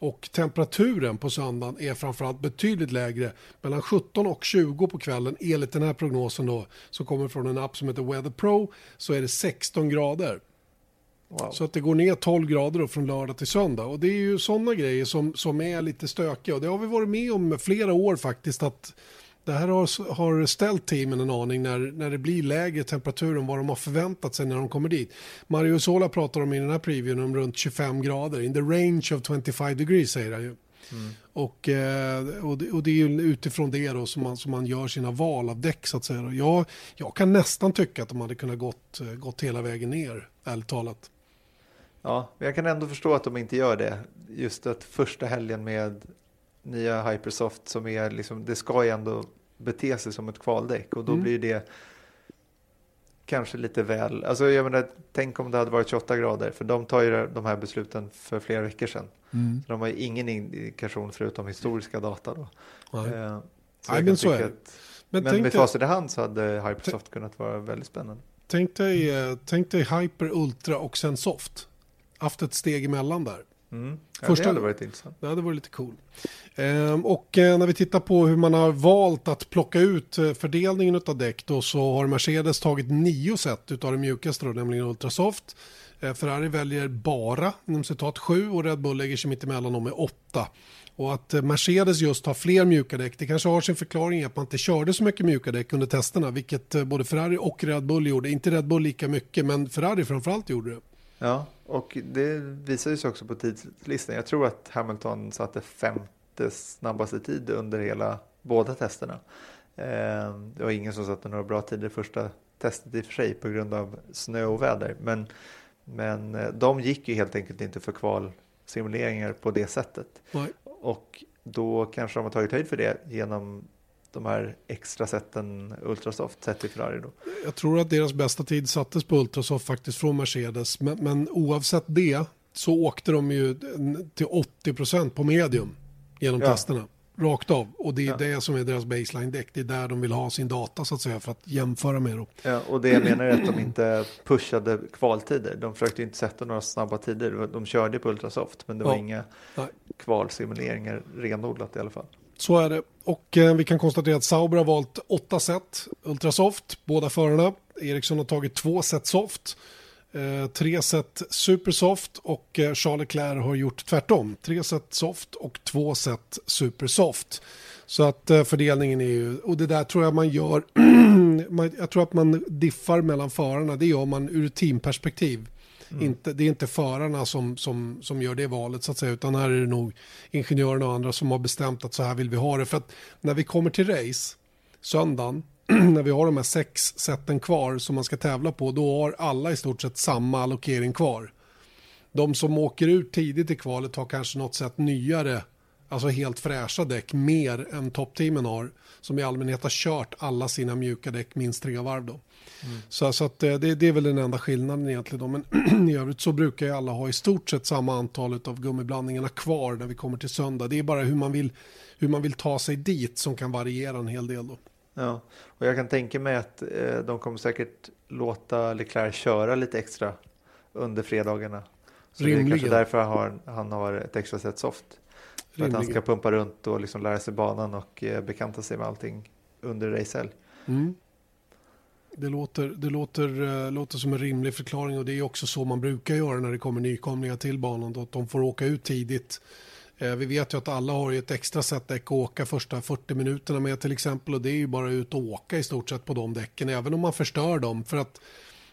Och temperaturen på söndagen är framförallt betydligt lägre. Mellan 17 och 20 på kvällen enligt den här prognosen då som kommer från en app som heter Weather Pro så är det 16 grader. Wow. Så att det går ner 12 grader från lördag till söndag. Och det är ju sådana grejer som, som är lite stökiga. Och det har vi varit med om flera år faktiskt. Att det här har, har ställt teamen en aning när, när det blir lägre temperatur än vad de har förväntat sig när de kommer dit. Mario Sola pratar om i den här previewn om runt 25 grader. In the range of 25 degrees säger han ju. Och, eh, och, det, och det är ju utifrån det då som man, som man gör sina val av däck så att säga. Jag, jag kan nästan tycka att de hade kunnat gått, eh, gått hela vägen ner, ärligt talat. Ja, men jag kan ändå förstå att de inte gör det. Just att första helgen med nya Hypersoft som är liksom, det ska ju ändå bete sig som ett kvaldäck och då Mm. blir det kanske lite väl, alltså jag menar, tänk om det hade varit 28 grader, för de tar ju de här besluten för flera veckor sedan. Mm. Så de har ju ingen indikation förutom historiska data då. Nej. Eh, Nej, jag men så är det. att- Men Men med facit i hand så hade Hypersoft kunnat vara väldigt spännande. Tänk dig, eh, tänk dig Hyper, Ultra och sen Soft. Haft ett steg emellan där. Mm. Ja, Första- det hade varit intressant. Det hade varit lite cool. Ehm, och eh, när vi tittar på hur man har valt att plocka ut eh, fördelningen av däck då så har Mercedes tagit nio set utav det mjukaste då, nämligen Ultrasoft. Eh, Ferrari väljer bara, inom citat, sju och Red Bull lägger sig mitt emellan dem med åtta. Och att Mercedes just har fler mjuka däck, det kanske har sin förklaring i att man inte körde så mycket mjuka däck under testerna, vilket både Ferrari och Red Bull gjorde. Inte Red Bull lika mycket, men Ferrari framförallt gjorde det. Ja, och det visar sig också på tidslistan. Jag tror att Hamilton satte femte snabbaste tid under hela båda testerna. Eh, Det var ingen som satte några bra tider första testet i och för sig på grund av snö och väder. Men, men eh, de gick ju helt enkelt inte för kvalsimuleringar på det sättet. Nej. Och då kanske de har tagit höjd för det genom de här extra sätten Ultrasoft sett i Ferrari då. Jag tror att deras bästa tid sattes på Ultrasoft faktiskt från Mercedes. Men, men oavsett det så åkte de ju till 80% på medium genom Ja. testerna. Rakt av. Och det är Ja. det som är deras baseline-däck. Det är där de vill ha sin data så att säga för att jämföra med. Då. Ja, och det jag menar är att de inte pushade kvaltider. De försökte inte sätta några snabba tider. De körde på Ultrasoft, men det var Ja. inga Nej. kvalsimuleringar renodlat i alla fall. Så är det. Och eh, vi kan konstatera att Sauber har valt åtta set Ultrasoft, båda förarna. Ericsson har tagit två set soft. Eh, tre set supersoft och eh, Charles Leclerc har gjort tvärtom. Tre set soft och två set supersoft. Så att eh, fördelningen är ju, och det där tror jag man gör, [CLEARS THROAT] man, jag tror att man diffar mellan förarna, det gör man ur teamperspektiv. Mm. Inte, det är inte förarna som, som, som gör det valet så att säga, utan här är det nog ingenjörerna och andra som har bestämt att så här vill vi ha det. För att när vi kommer till race, söndagen, [CLEARS THROAT] när vi har de här sex sätten kvar som man ska tävla på, då har alla i stort sett samma allokering kvar. De som åker ut tidigt i kvalet har kanske något sätt nyare Alltså helt fräscha däck mer än toppteamen har. Som i allmänhet har kört alla sina mjuka däck minst tre varv då. Så, så att eh, det, det är väl den enda skillnaden egentligen. Då. Men [CLEARS THROAT] i övrigt så brukar ju alla ha i stort sett samma antal av gummiblandningarna kvar när vi kommer till söndag. Det är bara hur man vill, hur man vill ta sig dit som kan variera en hel del då. Ja, och jag kan tänka mig att eh, de kommer säkert låta Leclerc köra lite extra under fredagarna. Så det är Rimligen. kanske därför har, han har ett extra set soft. För att han ska pumpa runt och liksom lära sig banan och eh, bekanta sig med allting under racehelg. Mm. Det, låter, det låter, eh, låter som en rimlig förklaring och det är också så man brukar göra när det kommer nykomlingar till banan. Då, att de får åka ut tidigt. Eh, vi vet ju att alla har ett extra set däck att åka första 40 minuterna med till exempel och det är ju bara ut och åka i stort sett på de däcken även om man förstör dem. För att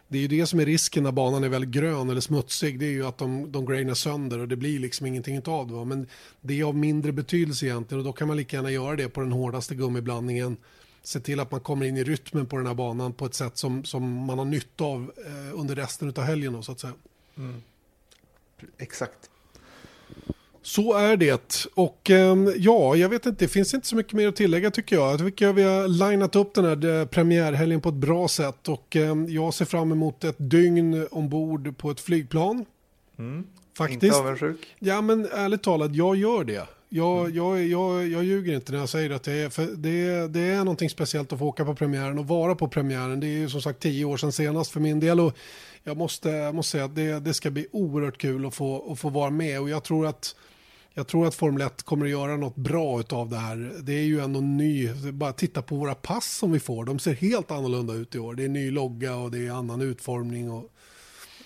det är ju det som är risken när banan är väldigt grön eller smutsig. Det är ju att de, de grainar sönder och det blir liksom ingenting av det. Men det är av mindre betydelse egentligen och då kan man lika gärna göra det på den hårdaste gummiblandningen. Se till att man kommer in i rytmen på den här banan på ett sätt som, som man har nytta av eh, under resten av helgen. Då, så att säga. Mm. Exakt. Så är det. Och ehm, ja, jag vet inte, det finns inte så mycket mer att tillägga tycker jag. Jag tycker vi har linat upp den här eh, premiärhelgen på ett bra sätt och ehm, jag ser fram emot ett dygn ombord på ett flygplan. Faktiskt. Inte avundsjuk. Ja, men ärligt talat, jag gör det. Jag, jag, jag, jag ljuger inte när jag säger att det är, för det, är, det är någonting speciellt att få åka på premiären och vara på premiären. Det är ju som sagt tio år sedan senast för min del och jag måste, jag måste säga att det, det ska bli oerhört kul att få, att få vara med och jag tror att jag tror att Formel 1 kommer att göra något bra av det här. Det är ju ändå ny, bara titta på våra pass som vi får. De ser helt annorlunda ut i år. Det är ny logga och det är annan utformning. Och,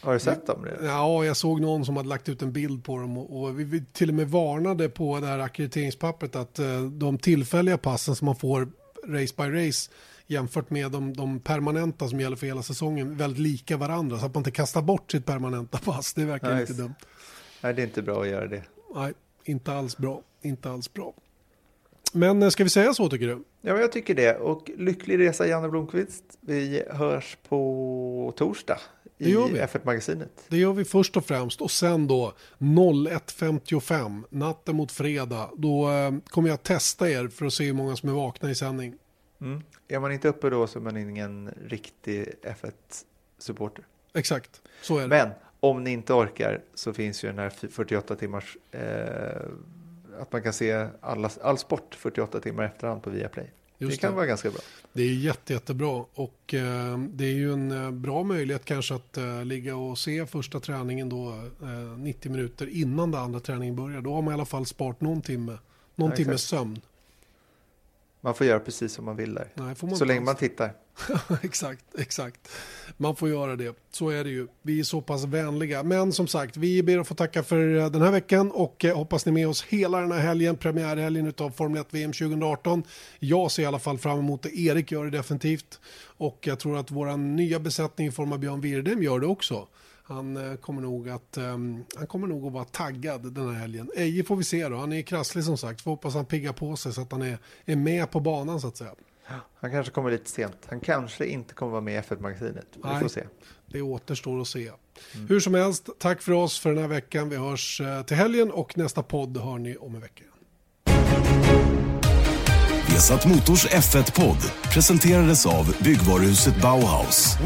Har du sett dem redan? Ja, jag såg någon som hade lagt ut en bild på dem och, vi, till och med varnade på det här ackrediteringspappret att eh, de tillfälliga passen som man får race by race jämfört med de, de permanenta som gäller för hela säsongen väldigt lika varandra så att man inte kastar bort sitt permanenta pass. Det verkar Nej, inte dumt. Nej, det är inte bra att göra det. Nej, inte alls bra. Inte alls bra. Men eh, ska vi säga så tycker du? Ja, jag tycker det. Och lycklig resa Janne Blomqvist. Vi hörs på torsdag i gör vi. F1-magasinet. Det gör vi först och främst och sen då 01.55 natten mot fredag då eh, kommer jag testa er för att se hur många som är vakna i sändning. Mm. Är man inte uppe då så är man ingen riktig F1-supporter. Exakt, så är det. Men om ni inte orkar så finns ju den här 48 timmars eh, att man kan se alla, all sport 48 timmar efterhand på Viaplay. Just det kan det. vara ganska bra. Det är jätte, jättebra och eh, det är ju en eh, bra möjlighet kanske att eh, ligga och se första träningen då eh, 90 minuter innan den andra träningen börjar. Då har man i alla fall sparat någon timme, någon Ja, timme sömn. Man får göra precis som man vill där. Nej, man så länge man tittar. [LAUGHS] exakt, exakt. Man får göra det. Så är det ju. Vi är så pass vänliga. Men som sagt, vi ber att få tacka för eh, den här veckan och eh, hoppas ni är med oss hela den här helgen, premiärhelgen utav Formel 1 VM 2018. Jag ser i alla fall fram emot det. Erik gör det definitivt. Och jag tror att vår nya besättning i form av Björn Wirdheim gör det också. Han eh, kommer nog att um, han kommer nog att vara taggad den här helgen. Eje får vi se då. Han är krasslig som sagt. Får hoppas han piggar på sig så att han är, är med på banan så att säga. Han kanske kommer lite sent. Han kanske inte kommer vara med i F1-magasinet. Vi Nej. får se. Det återstår att se. Hur som helst, tack för oss för den här veckan. Vi hörs eh, till helgen och nästa podd hör ni om en vecka. Vesat Motors F1-podd presenterades av byggvaruhuset Bauhaus.